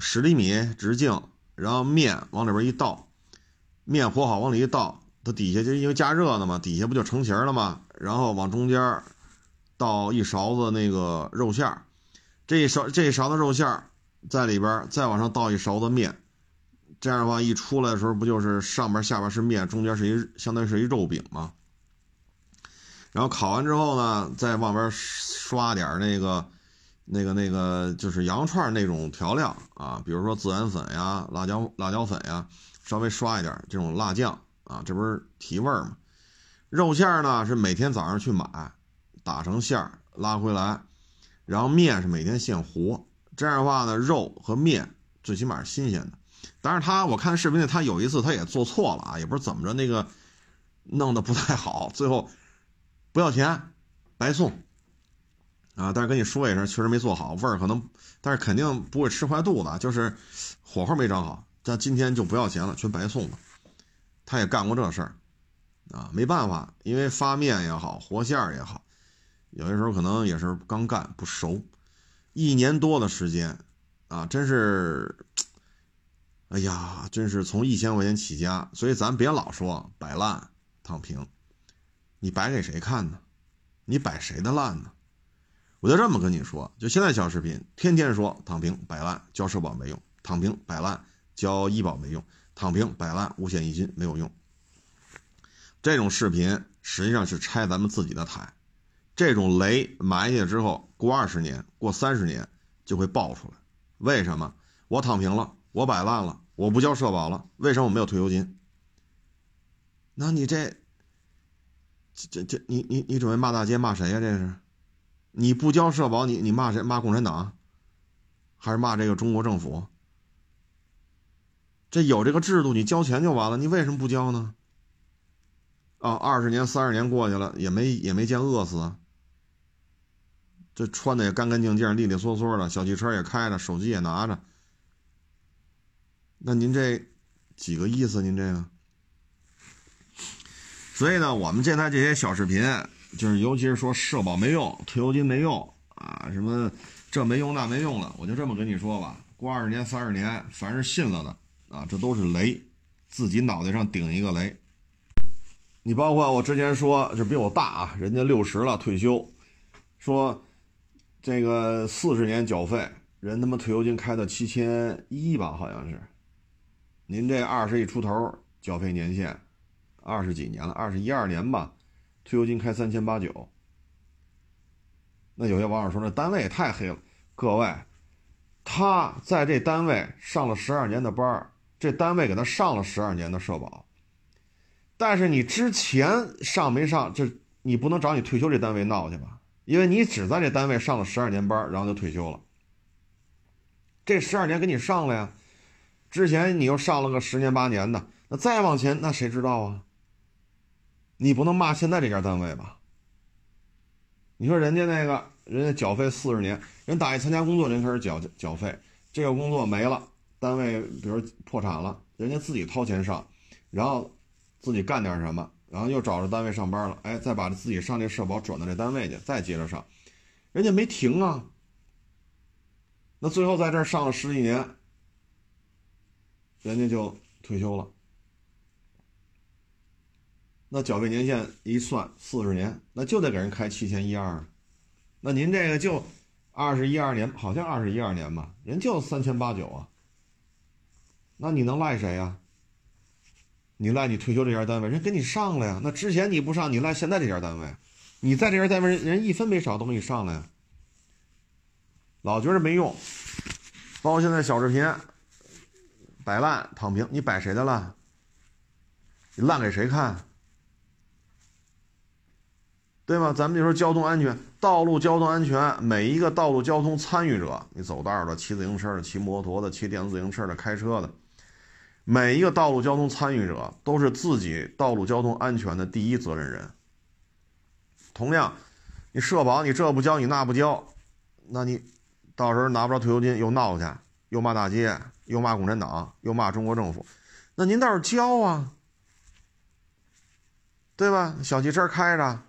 十厘米直径，然后面往里边一倒，面和好往里一倒，它底下就因为加热呢嘛，底下不就成型了吗？然后往中间倒一勺子那个肉馅儿，这一勺这一勺子肉馅儿在里边，再往上倒一勺子面，这样的话一出来的时候，不就是上边下边是面，中间是一相当于是一肉饼吗？然后烤完之后呢，再往边刷点那个。那个那个就是羊肉串那种调料啊，比如说孜然粉呀、辣椒辣椒粉呀，稍微刷一点这种辣酱啊，这不是提味儿吗？肉馅呢是每天早上去买，打成馅儿拉回来，然后面是每天现和。这样的话呢，肉和面最起码是新鲜的。但是他我看视频里，他有一次他也做错了啊，也不知道怎么着，那个弄得不太好，最后不要钱，白送啊。但是跟你说一声，确实没做好，味儿可能，但是肯定不会吃坏肚子，就是火候没掌好。但今天就不要钱了，全白送了。他也干过这事儿啊，没办法，因为发面也好，和馅儿也好，有些时候可能也是刚干不熟，一年多的时间啊，真是。哎呀，真是从一千块钱起家，所以咱别老说摆烂躺平，你摆给谁看呢？你摆谁的烂呢？我就这么跟你说，就现在小视频，天天说躺平摆烂交社保没用，躺平摆烂交医保没用，躺平摆烂五险一金没有用。这种视频实际上是拆咱们自己的台，这种雷埋下之后，过二十年、过三十年就会爆出来。为什么？我躺平了。我摆烂了，我不交社保了，为什么我没有退休金？那你这，这这你你你准备骂大街骂谁呀？这是，你不交社保，你你骂谁？骂共产党，还是骂这个中国政府？这有这个制度，你交钱就完了，你为什么不交呢？啊，二十年、三十年过去了，也没也没见饿死啊。这穿的也干干净净、利利索索的，小汽车也开着，手机也拿着。那您这几个意思？您这个，所以呢，我们现在这些小视频，就是尤其是说社保没用、退休金没用啊，什么这没用那没用的，我就这么跟你说吧，过二十年、三十年，凡是信了的啊，这都是雷，自己脑袋上顶一个雷。你包括我之前说，这比我大啊，人家六十了退休，说这个四十年缴费，人他妈退休金开到七千一吧，好像是。您这二十一出头缴费年限，二十几年了，二十一二年吧，退休金开三千八九。那有些网友说那单位也太黑了。各位，他在这单位上了十二年的班这单位给他上了十二年的社保。但是你之前上没上，这你不能找你退休这单位闹去吧？因为你只在这单位上了十二年班然后就退休了。这十二年给你上了呀。之前你又上了个十年八年的，那再往前那谁知道啊？你不能骂现在这家单位吧？你说人家那个人家缴费四十年，人打一参加工作，人开始缴缴费，这个工作没了，单位比如破产了，人家自己掏钱上，然后自己干点什么，然后又找着单位上班了，哎，再把自己上这社保转到这单位去，再接着上，人家没停啊。那最后在这上了十几年。人家就退休了，那缴费年限一算四十年，那就得给人开七千一二，那您这个就二十一二年，好像二十一二年吧，人就三千八九啊，那你能赖谁呀？你赖你退休这家单位，人给你上了呀，那之前你不上，你赖现在这家单位，你在这家单位人一分没少都给你上了呀，老觉着没用，包括现在小视频。摆烂躺平，你摆谁的烂？你烂给谁看？对吗？咱们就说交通安全，道路交通安全，每一个道路交通参与者，你走道的、骑自行车的、骑摩托的、骑电动自行车的、开车的，每一个道路交通参与者都是自己道路交通安全的第一责任人。同样，你社保你这不交，你那不交，那你到时候拿不着退休金，又闹去，又骂大街。又骂共产党，又骂中国政府，那您倒是交啊，对吧？小汽车开着，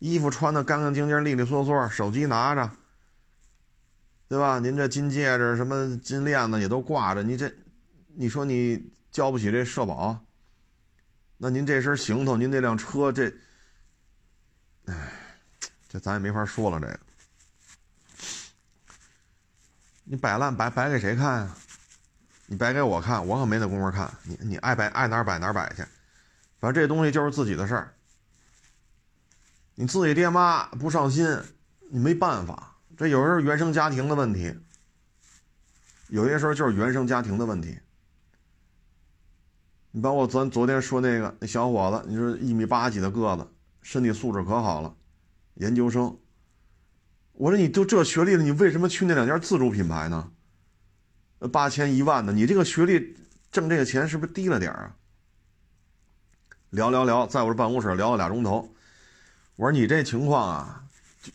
衣服穿的干干净净、利利索索，手机拿着，对吧？您这金戒指、什么金链子也都挂着，你这，你说你交不起这社保，那您这身行头，您这辆车，这，哎，这咱也没法说了。这个，你摆烂摆摆给谁看呀？你摆给我看，我可没那功夫看。你你爱摆爱哪摆哪摆去，反正这东西就是自己的事儿。你自己爹妈不上心，你没办法。这有时候原生家庭的问题，有些时候就是原生家庭的问题。你包括咱昨天说那个那小伙子，你说一米八几的个子，身体素质可好了，研究生。我说你都这学历了，你为什么去那两家自主品牌呢？八千一万的，你这个学历挣这个钱是不是低了点啊？聊聊聊，在我这办公室聊了俩钟头。我说你这情况啊，就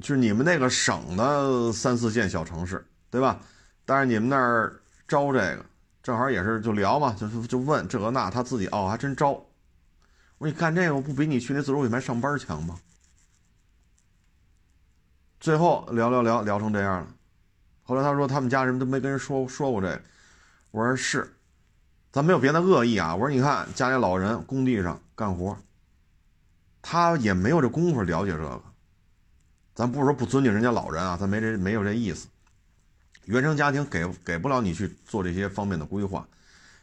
就你们那个省的三四线小城市，对吧？但是你们那儿招这个。正好也是就聊嘛，就是就问这个那，他自己哦还真招。我说你干这个不比你去那自主品牌上班强吗？最后聊聊聊聊成这样了。后来他说他们家人都没跟人说说过这个。我说是，咱没有别的恶意啊。我说你看家里老人工地上干活，他也没有这功夫了解这个。咱不是说不尊敬人家老人啊，咱没这没有这意思。原生家庭给给不了你去做这些方面的规划，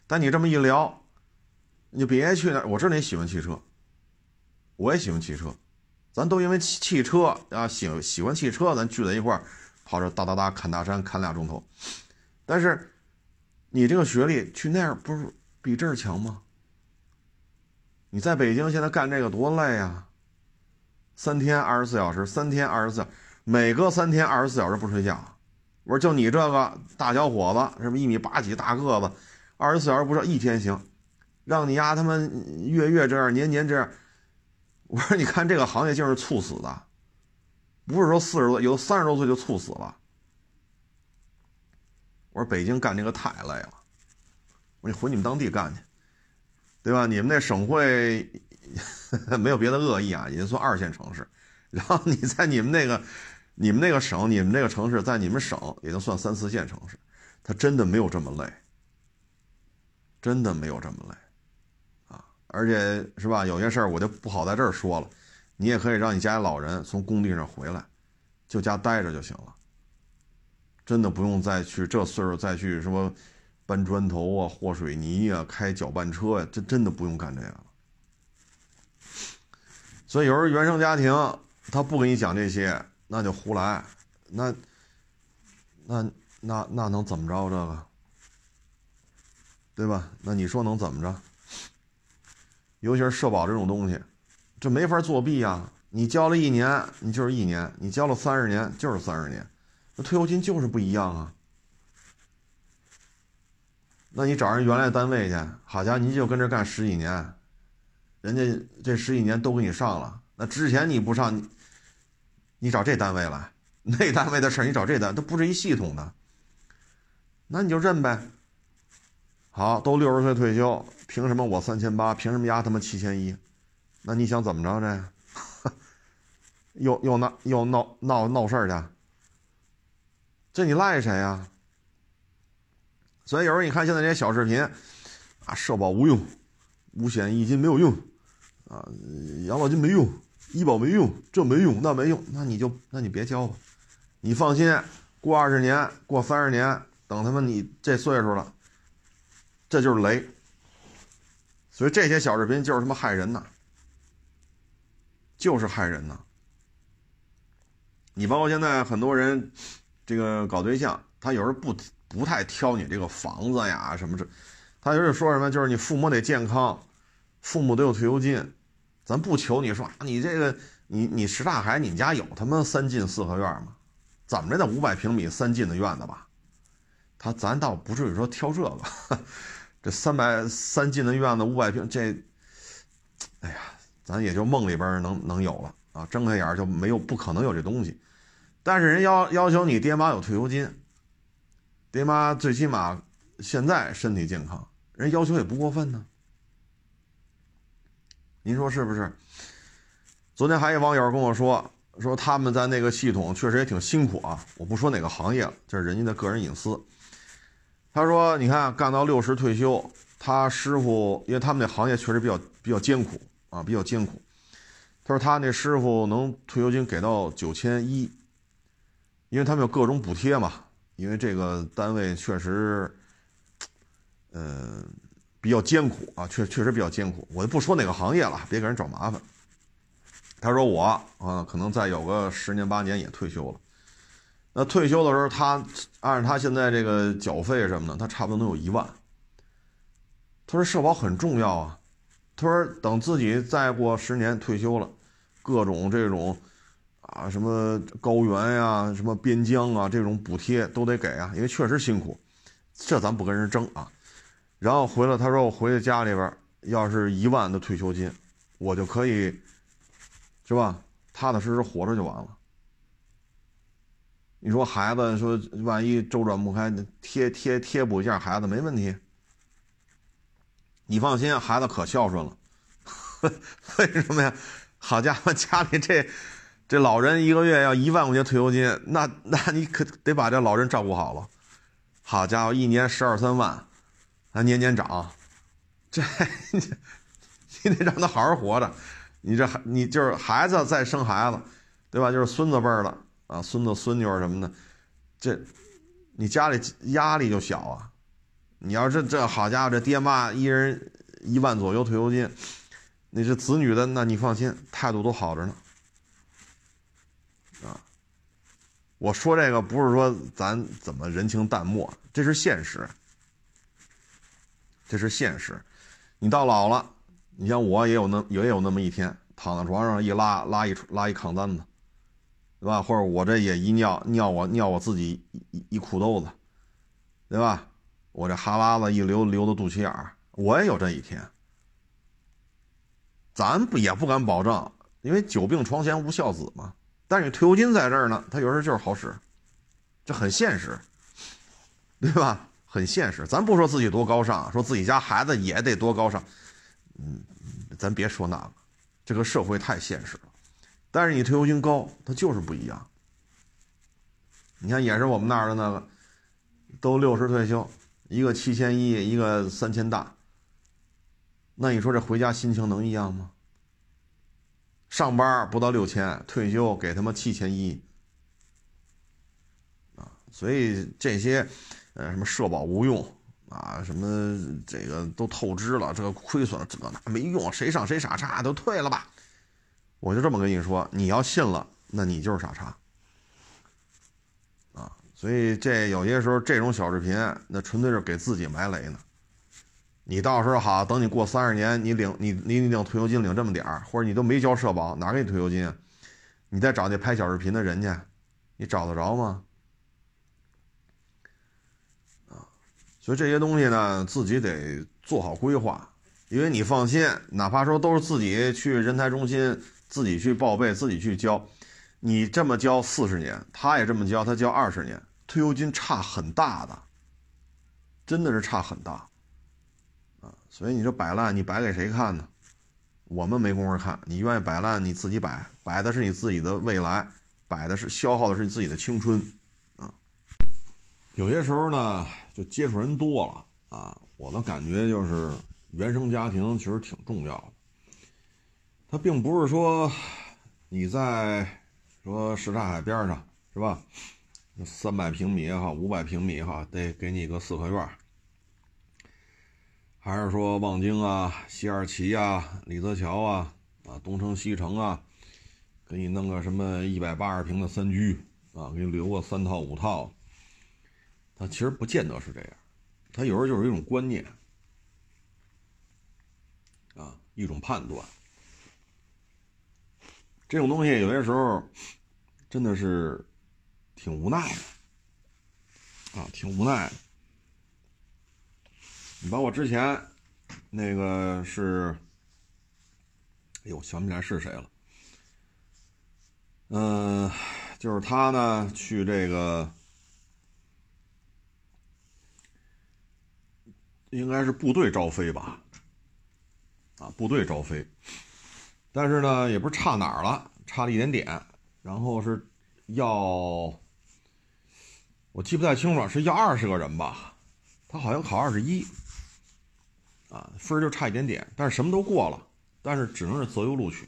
但你这么一聊，你就别去那。我知道你喜欢汽车，我也喜欢汽车，咱都因为汽汽车啊喜喜欢汽车，咱聚在一块儿，跑这哒哒哒砍大山砍俩钟头。但是你这个学历去那样不是比这儿强吗？你在北京现在干这个多累啊！三天二十四小时，三天二十四，每隔三天二十四小时不睡觉。我说就你这个大小伙子，什么一米八几大个子，二十四小时不睡，一天行，让你丫他妈月月这样，年年这样。我说你看这个行业就是猝死的，不是说四十多，有三十多岁就猝死了。我说北京干这个太累了，我说你回你们当地干去，对吧？你们那省会 没有别的恶意啊，也就算二线城市，然后你在你们那个。你们那个省，你们那个城市，在你们省也就算三四线城市，它真的没有这么累，真的没有这么累，啊！而且是吧？有些事儿我就不好在这儿说了，你也可以让你家里老人从工地上回来，就家待着就行了，真的不用再去这岁数再去什么搬砖头啊、和水泥啊、开搅拌车呀，这真的不用干这个了。所以有时候原生家庭他不跟你讲这些。那就胡来，那，那那那能怎么着？这个，对吧？那你说能怎么着？尤其是社保这种东西，这没法作弊啊！你交了一年，你就是一年；你交了三十年，就是三十年。那退休金就是不一样啊！那你找人原来单位去，好家伙，你就跟这干十几年，人家这十几年都给你上了。那之前你不上，你。你找这单位来，那单位的事儿你找这单，都不是一系统的，那你就认呗。好，都六十岁退休，凭什么我三千八？凭什么压他妈七千一？那你想怎么着这？又又闹又闹闹闹事儿去？这你赖谁呀？所以有时候你看现在这些小视频，啊，社保无用，五险一金没有用，啊，养老金没用。医保没用，这没用，那没用，那你就那你别交吧。你放心，过二十年，过三十年，等他们你这岁数了，这就是雷。所以这些小视频就是他妈害人呐，就是害人呐。你包括现在很多人，这个搞对象，他有时候不不太挑你这个房子呀什么这，他就是说什么，就是你父母得健康，父母都有退休金。咱不求你说你这个你你石大海，你家有他妈三进四合院吗？怎么着得五百平米三进的院子吧？他咱倒不至于说挑这个，这三百三进的院子五百平这，哎呀，咱也就梦里边能能有了啊，睁开眼就没有不可能有这东西。但是人要要求你爹妈有退休金，爹妈最起码现在身体健康，人要求也不过分呢。您说是不是？昨天还有网友跟我说，说他们在那个系统确实也挺辛苦啊。我不说哪个行业了，这是人家的个人隐私。他说：“你看，干到六十退休，他师傅，因为他们那行业确实比较比较艰苦啊，比较艰苦。他说他那师傅能退休金给到九千一，因为他们有各种补贴嘛。因为这个单位确实，嗯。”比较艰苦啊，确确实比较艰苦。我就不说哪个行业了，别给人找麻烦。他说我啊，可能再有个十年八年也退休了。那退休的时候，他按照他现在这个缴费什么的，他差不多能有一万。他说社保很重要啊，他说等自己再过十年退休了，各种这种啊什么高原呀、什么边疆啊这种补贴都得给啊，因为确实辛苦，这咱不跟人争啊。然后回来他说我回去家里边要是一万的退休金，我就可以是吧，踏踏实实活着就完了。你说孩子说万一周转不开，贴贴贴补一下孩子没问题。你放心，孩子可孝顺了。为什么呀？好家伙，家里这这老人一个月要一万块钱退休金，那那你可得把这老人照顾好了。好家伙，一年十二三万，还年年涨，这你得让他好好活着。你这你就是孩子再生孩子，对吧？就是孙子辈儿的。啊，孙子孙女什么的，这你家里压力就小啊。你要是这好家伙，这爹妈一人一万左右退休金，你是子女的，那你放心，态度都好着呢。啊，我说这个不是说咱怎么人情淡漠，这是现实，这是现实。你到老了，你像我也有那也有那么一天，躺在床上一拉拉一拉一炕单子。对吧？或者我这也一尿尿我尿我自己一一裤兜子，对吧？我这哈喇子一流流到肚脐眼儿，我也有这一天。咱不也不敢保证，因为久病床前无孝子嘛。但是你退休金在这儿呢，它有时候就是好使，这很现实，对吧？很现实。咱不说自己多高尚，说自己家孩子也得多高尚，嗯，咱别说那个，这个社会太现实了。但是你退休金高，它就是不一样。你看，也是我们那儿的那个，都六十退休，一个七千一，一个三千大。那你说这回家心情能一样吗？上班不到六千，退休给他妈七千一，啊！所以这些，呃，什么社保无用啊，什么这个都透支了，这个亏损了，这个那没用，谁上谁傻叉，都退了吧。我就这么跟你说，你要信了，那你就是傻叉，啊！所以这有些时候这种小视频，那纯粹是给自己埋雷呢。你到时候好，等你过三十年，你领你你领退休金领这么点儿，或者你都没交社保，哪给你退休金？你再找那拍小视频的人去，你找得着吗？啊！所以这些东西呢，自己得做好规划，因为你放心，哪怕说都是自己去人才中心。自己去报备，自己去交，你这么交四十年，他也这么交，他交二十年，退休金差很大的，真的是差很大，所以你说摆烂，你摆给谁看呢？我们没工夫看，你愿意摆烂，你自己摆，摆的是你自己的未来，摆的是消耗的是你自己的青春，啊，有些时候呢，就接触人多了啊，我的感觉就是原生家庭其实挺重要的。它并不是说你在说什刹海边上是吧？三百平米也好，五百平米也好，得给你个四合院还是说望京啊、西二旗啊、李泽桥啊、啊东城西城啊，给你弄个什么一百八十平的三居啊，给你留个三套五套？它其实不见得是这样，它有时候就是一种观念啊，一种判断。这种东西有些时候真的是挺无奈的啊，挺无奈的。你把我之前那个是，哎呦，想不起来是谁了。嗯，就是他呢，去这个应该是部队招飞吧？啊，部队招飞。但是呢，也不是差哪儿了，差了一点点。然后是要，我记不太清楚了，是要二十个人吧？他好像考二十一，啊，分就差一点点。但是什么都过了，但是只能是择优录取。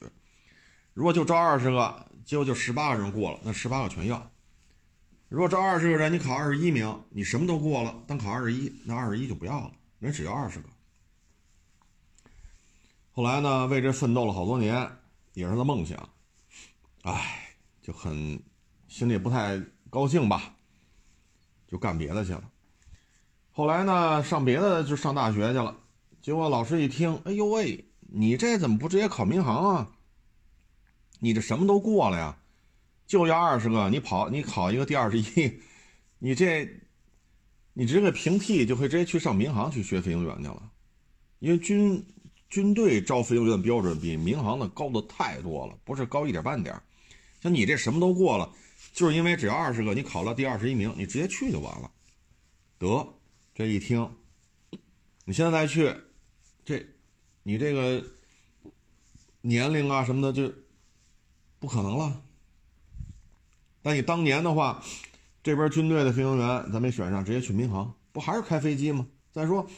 如果就招二十个，结果就十八个人过了，那十八个全要。如果招二十个人，你考二十一名，你什么都过了，但考二十一，那二十一就不要了，人只要二十个。后来呢，为这奋斗了好多年，也是他的梦想，唉，就很心里不太高兴吧，就干别的去了。后来呢，上别的就上大学去了，结果老师一听，哎呦喂，你这怎么不直接考民航啊？你这什么都过了呀，就要二十个，你跑你考一个第二十一，你这你直接平替就可以直接去上民航去学飞行员去了，因为军军队招飞行员的标准比民航的高的太多了，不是高一点半点。像你这什么都过了，就是因为只要二十个，你考了第二十一名，你直接去就完了。得，这一听，你现在再去。这，你这个年龄啊什么的就不可能了。但你当年的话，这边军队的飞行员咱没选上，直接去民航，不还是开飞机吗？再说，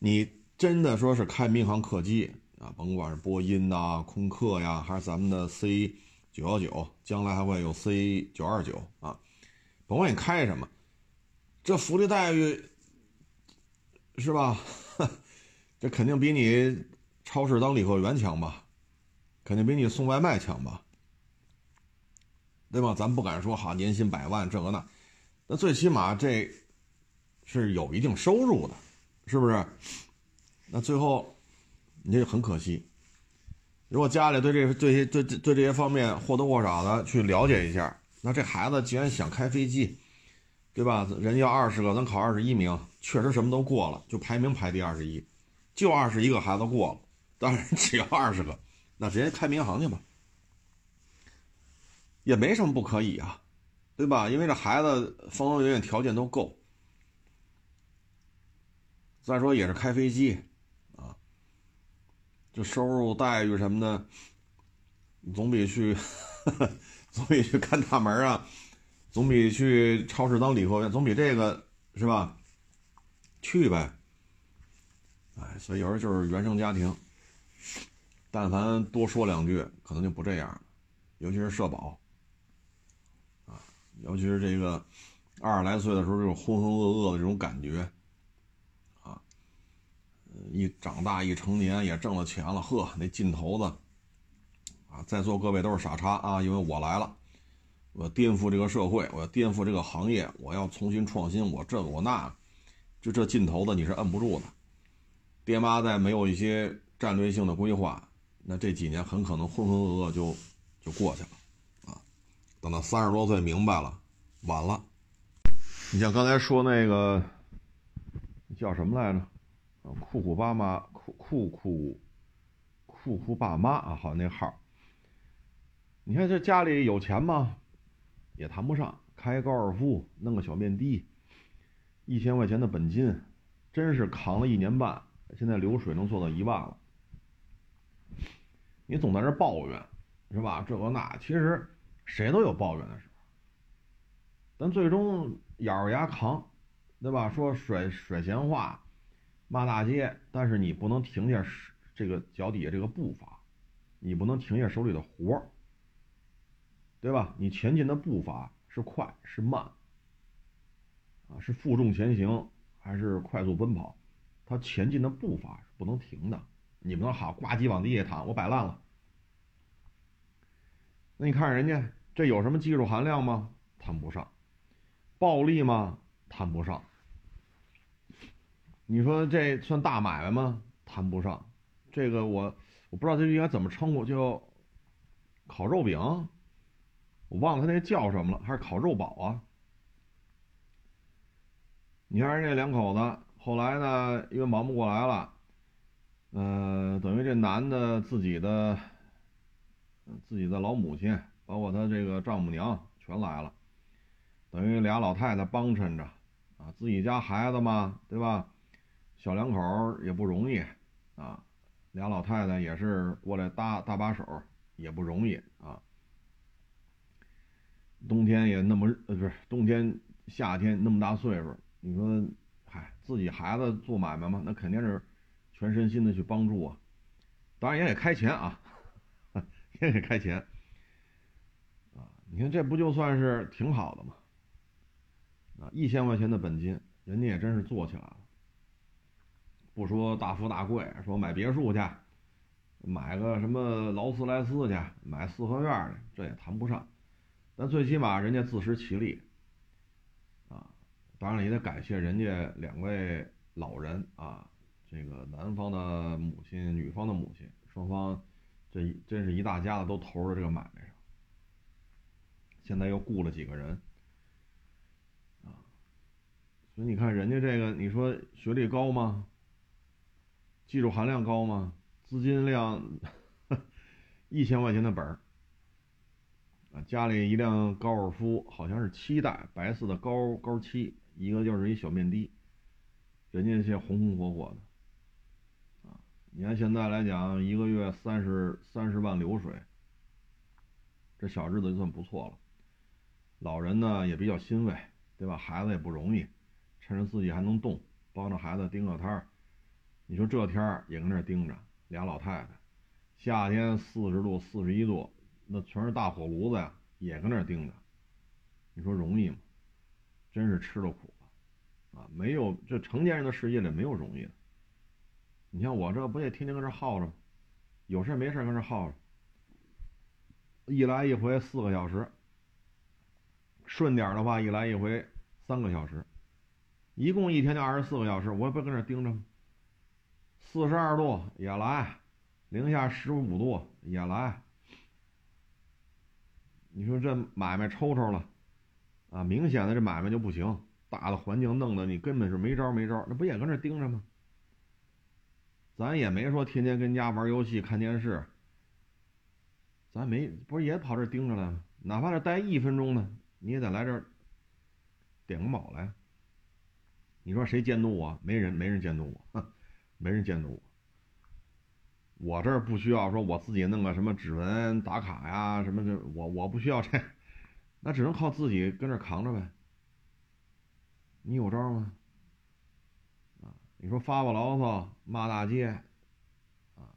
你真的说是开民航客机啊，甭管是波音呐、空客呀，还是咱们的 C 九幺九，将来还会有 C 九二九啊，甭管你开什么，这福利待遇是吧？这肯定比你超市当理货员强吧？肯定比你送外卖强吧？对吧？咱不敢说哈，年薪百万这个那，那最起码这是有一定收入的，是不是？那最后你这很可惜。如果家里对这对些对对这些方面或多或少的去了解一下，那这孩子既然想开飞机，对吧？人要二十个，咱考二十一名，确实什么都过了，就排名排第二十一。就二十一个孩子过了，当然只要二十个，那直接开民航去吧，也没什么不可以啊，对吧？因为这孩子方方面面条件都够，再说也是开飞机，啊，这收入待遇什么的，总比去 总比去看大门啊，总比去超市当理货员，总比这个是吧？去呗。哎，所以有时候就是原生家庭，但凡多说两句，可能就不这样了。尤其是社保，啊，尤其是这个二十来岁的时候，这种浑浑噩噩的这种感觉，啊，一长大一成年也挣了钱了，呵，那劲头子，啊，在座各位都是傻叉啊，因为我来了，我颠覆这个社会，我要颠覆这个行业，我要重新创新，我这我那，就这劲头子你是摁不住的。爹妈再没有一些战略性的规划，那这几年很可能浑浑噩噩就就过去了，啊，等到三十多岁明白了，晚了。你像刚才说那个叫什么来着？酷酷爸妈，酷酷酷酷酷爸妈啊，好像那号。你看这家里有钱吗？也谈不上，开高尔夫，弄个小面的，一千块钱的本金，真是扛了一年半。现在流水能做到一万了，你总在这抱怨，是吧？这个那，其实谁都有抱怨的时候，但最终咬着牙扛，对吧？说甩甩闲话，骂大街，但是你不能停下这个脚底下这个步伐，你不能停下手里的活儿，对吧？你前进的步伐是快是慢，啊，是负重前行还是快速奔跑？他前进的步伐是不能停的，你们能好挂机往地下躺，我摆烂了。那你看人家这有什么技术含量吗？谈不上，暴利吗？谈不上。你说这算大买卖吗？谈不上。这个我我不知道这应该怎么称呼，就烤肉饼，我忘了他那叫什么了，还是烤肉堡啊？你看人家两口子。后来呢，因为忙不过来了，呃，等于这男的自己的自己的老母亲，包括他这个丈母娘全来了，等于俩老太太帮衬着，啊，自己家孩子嘛，对吧？小两口也不容易，啊，俩老太太也是过来搭搭把手，也不容易啊。冬天也那么呃，不是冬天夏天那么大岁数，你说。自己孩子做买卖嘛，那肯定是全身心的去帮助啊，当然也得开钱啊，也得开钱啊。你看这不就算是挺好的吗？啊，一千块钱的本金，人家也真是做起来了。不说大富大贵，说买别墅去，买个什么劳斯莱斯去，买四合院去，这也谈不上。但最起码人家自食其力。当然，也得感谢人家两位老人啊，这个男方的母亲、女方的母亲，双方这真是一大家子都投入这个买卖上。现在又雇了几个人，啊，所以你看人家这个，你说学历高吗？技术含量高吗？资金量一千块钱的本儿，啊，家里一辆高尔夫，好像是七代白色的高高七，一个就是一小面的，人家现红红火火的，啊，你看现在来讲，一个月三十三十万流水，这小日子就算不错了。老人呢也比较欣慰，对吧？孩子也不容易，趁着自己还能动，帮着孩子盯个摊儿。你说这天儿也跟那盯着俩老太太，夏天四十度、四十一度，那全是大火炉子呀，也跟那盯着。你说容易吗？真是吃了苦了啊！没有这成年人的世界里没有容易的。你像我这不也天天跟这耗着吗？有事没事跟这耗着，一来一回四个小时。顺点的话，一来一回三个小时，一共一天就二十四个小时，我也不跟这盯着吗？四十二度也来，零下十五度也来。你说这买卖抽抽了，啊，明显的这买卖就不行，大的环境弄得你根本是没招没招，那不也跟这盯着吗？咱也没说天天跟家玩游戏看电视，咱没不是也跑这盯着来吗？哪怕是待一分钟呢？你也得来这儿点个卯来。你说谁监督我？没人，没人监督我，没人监督我。我这儿不需要说我自己弄个什么指纹打卡呀，什么的，我我不需要这，那只能靠自己跟这扛着呗。你有招吗？啊，你说发发牢骚骂大街，啊，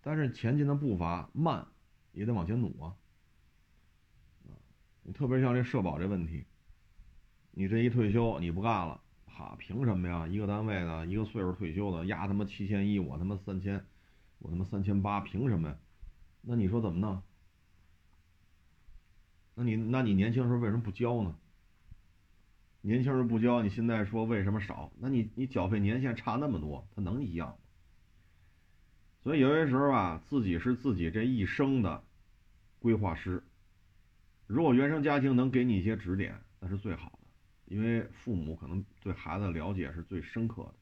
但是前进的步伐慢，也得往前努啊。你特别像这社保这问题，你这一退休你不干了，哈，凭什么呀？一个单位的一个岁数退休的，压他妈七千一，我他妈三千，我他妈三千八，凭什么呀？那你说怎么弄？那你那你年轻时候为什么不交呢？年轻人不交，你现在说为什么少？那你你缴费年限差那么多，他能一样吗？所以有些时候啊，自己是自己这一生的规划师。如果原生家庭能给你一些指点，那是最好的，因为父母可能对孩子了解是最深刻的。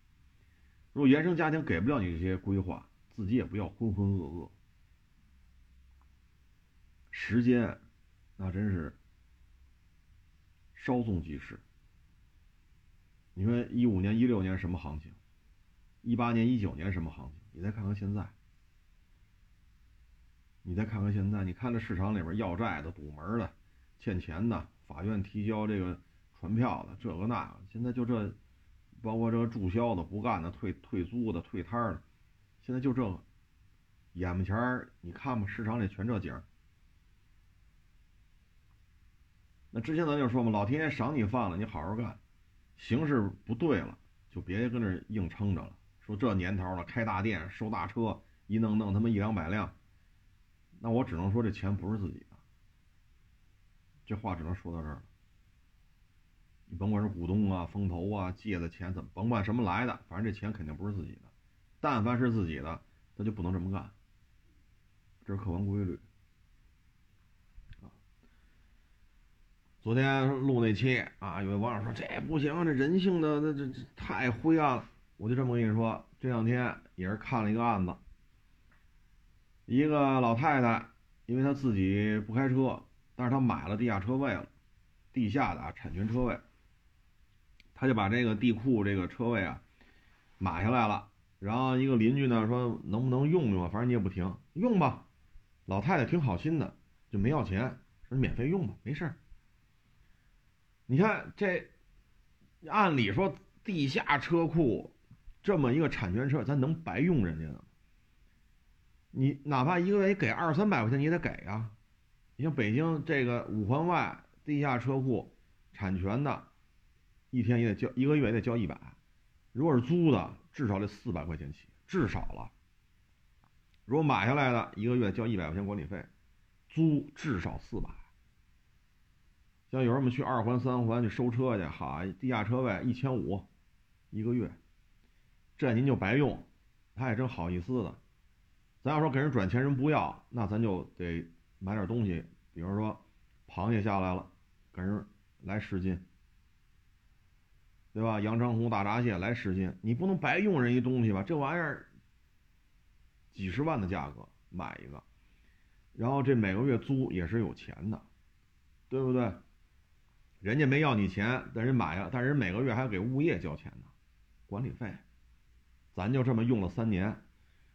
如果原生家庭给不了你这些规划，自己也不要浑浑噩噩。时间，那真是稍纵即逝。你说一五年、一六年什么行情？一八年、一九年什么行情？你再看看现在。你再看看现在，你看这市场里边要债的、堵门的、欠钱的、法院提交这个传票的，这个那个，现在就这，包括这个注销的、不干的、退退租的、退摊的，现在就这个，眼巴前你看吧，市场里全这景儿。那之前咱就说嘛，老天爷赏你饭了，你好好干，形势不对了，就别跟那硬撑着了。说这年头了，开大店、收大车，一弄弄他妈一两百辆。那我只能说这钱不是自己的，这话只能说到这儿了。你甭管是股东啊、风投啊借的钱怎么，甭管什么来的，反正这钱肯定不是自己的。但凡是自己的，那就不能这么干，这是客观规律。啊，昨天录那期啊，有位网友说这不行，这人性的那这这太灰暗了。我就这么跟你说，这两天也是看了一个案子。一个老太太，因为她自己不开车，但是她买了地下车位了，地下的产权车位，她就把这个地库这个车位啊买下来了。然后一个邻居呢说能不能用用啊？反正你也不停，用吧。老太太挺好心的，就没要钱，说免费用吧，没事儿。你看这，按理说地下车库这么一个产权车，咱能白用人家的吗？你哪怕一个月给二三百块钱，你也得给啊！你像北京这个五环外地下车库产权的，一天也得交，一个月也得交一百。如果是租的，至少得四百块钱起，至少了。如果买下来的，一个月交一百块钱管理费，租至少四百。像有人们去二环、三环去收车去，哈，地下车位一千五一个月，这您就白用。他也真好意思的。咱要说给人转钱人不要，那咱就得买点东西，比如说螃蟹下来了，给人来十斤，对吧？阳澄湖大闸蟹来十斤，你不能白用人一东西吧？这玩意儿几十万的价格买一个，然后这每个月租也是有钱的，对不对？人家没要你钱，但人买了，但人每个月还给物业交钱呢，管理费。咱就这么用了三年，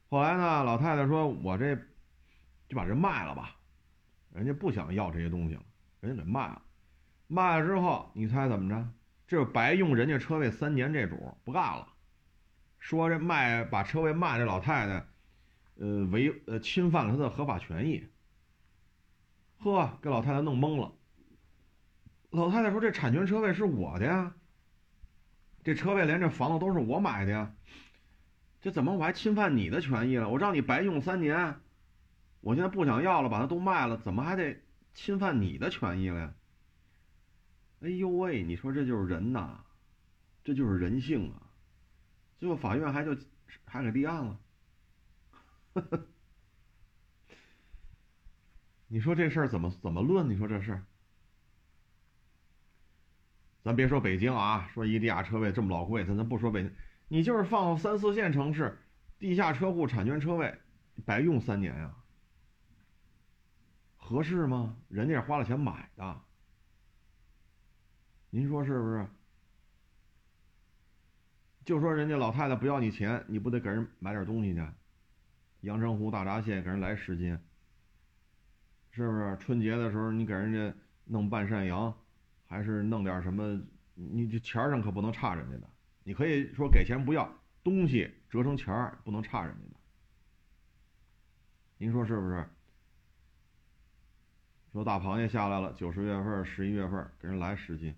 后来呢，老太太说：“我这就把这卖了吧。”人家不想要这些东西了，人家给卖了。卖了之后，你猜怎么着？这白用人家车位三年，这主不干了，说这卖把车位卖这老太太，呃，违呃侵犯了他的合法权益。呵，给老太太弄懵了。老太太说：“这产权车位是我的呀，这车位连这房子都是我买的呀。”这怎么我还侵犯你的权益了？我让你白用三年，我现在不想要了，把它都卖了，怎么还得侵犯你的权益了呀？哎呦喂，你说这就是人呐，这就是人性啊！最后法院还就还给立案了。你说这事儿怎么怎么论？你说这事儿？咱别说北京啊，说一地下车位这么老贵，咱咱不说北京。你就是放三四线城市，地下车库产权车位，白用三年呀？合适吗？人家是花了钱买的，您说是不是？就说人家老太太不要你钱，你不得给人买点东西去？阳澄湖大闸蟹给人来十斤，是不是？春节的时候你给人家弄半扇羊，还是弄点什么？你这钱上可不能差人家的。你可以说给钱不要东西折成钱儿，不能差人家的。您说是不是？说大螃蟹下来了，九十月份、十一月份给人来十斤，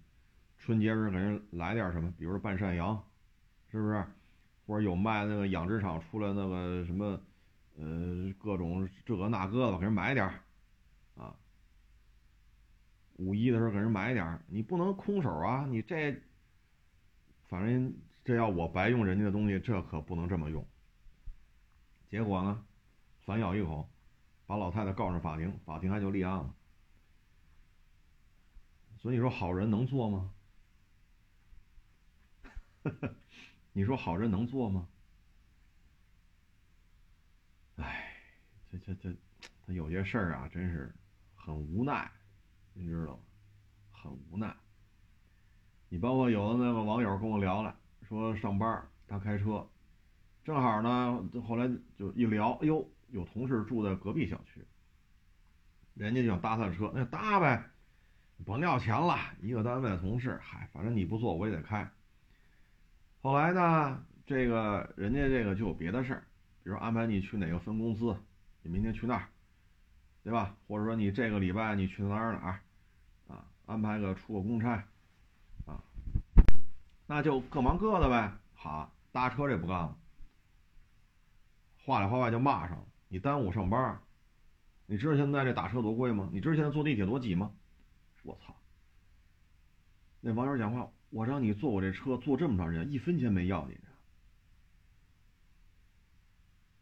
春节时给人来点什么，比如说半扇羊，是不是？或者有卖那个养殖场出来那个什么，呃，各种这个那个的，给人买点儿，五一的时候给人买点，你不能空手啊，你这。反正这要我白用人家的东西，这可不能这么用。结果呢，反咬一口，把老太太告上法庭，法庭还就立案了。所以你说好人能做吗？你说好人能做吗？哎，这这这，他有些事儿啊，真是很无奈，你知道吗？很无奈。你包括有的那个网友跟我聊了，说上班他开车，正好呢，后来就一聊，哎呦，有同事住在隔壁小区，人家就想搭他的车，那搭呗，甭要钱了，一个单位的同事，嗨，反正你不坐我也得开。后来呢，这个人家这个就有别的事儿，比如安排你去哪个分公司，你明天去那儿，对吧？或者说你这个礼拜你去哪儿哪儿，安排个出个公差。啊那就各忙各的呗。好，搭车这不干了，话里话外就骂上了。你耽误我上班，你知道现在这打车多贵吗？你知道现在坐地铁多挤吗？我操！那网友讲话，我让你坐我这车坐这么长时间，一分钱没要你。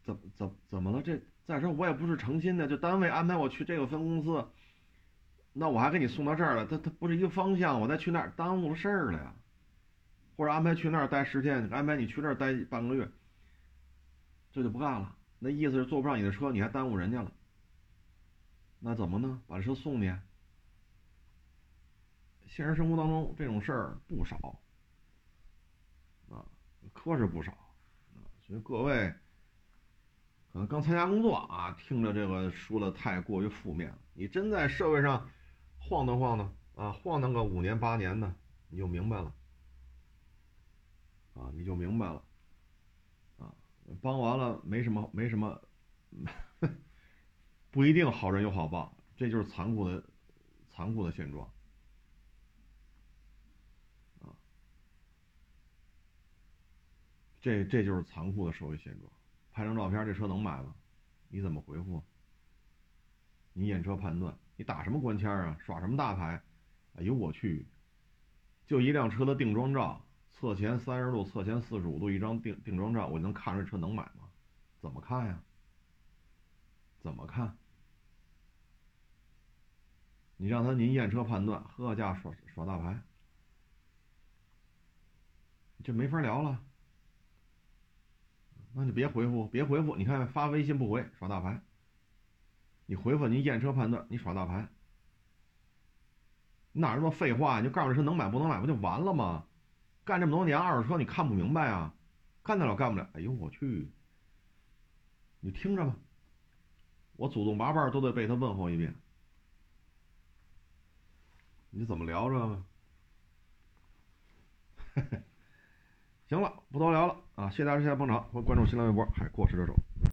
怎怎怎么了？这再说我也不是诚心的，就单位安排我去这个分公司，那我还给你送到这儿了，他他不是一个方向，我再去那儿耽误了事儿了呀。或者安排去那儿待十天，安排你去那儿待半个月，这就不干了。那意思是坐不上你的车，你还耽误人家了。那怎么呢？把车送你。现实生活当中这种事儿不少，啊，可是不少。啊所以各位可能刚参加工作啊，听着这个说的太过于负面了。你真在社会上晃荡晃荡啊，晃荡个五年八年的，你就明白了。啊，你就明白了，啊，帮完了没什么，没什么，不一定好人有好报，这就是残酷的，残酷的现状，啊，这这就是残酷的社会现状。拍张照片，这车能买吗？你怎么回复？你验车判断，你打什么官腔啊？耍什么大牌？哎呦我去，就一辆车的定妆照。侧前三十度，侧前四十五度，一张定定妆照，我能看出这车能买吗？怎么看呀？怎么看？你让他您验车判断，喝家耍耍大牌，这没法聊了。那就别回复，别回复。你看发微信不回，耍大牌。你回复你验车判断，你耍大牌。哪那么多废话？你就告诉这车能买不能买，不就完了吗？干这么多年二手车，你看不明白啊？干得了干不了？哎呦我去！你听着吧，我祖宗八辈都得被他问候一遍。你怎么聊这个？行了，不多聊了啊！谢谢大家，谢谢捧场，欢迎关注新浪微博“海阔试车手”。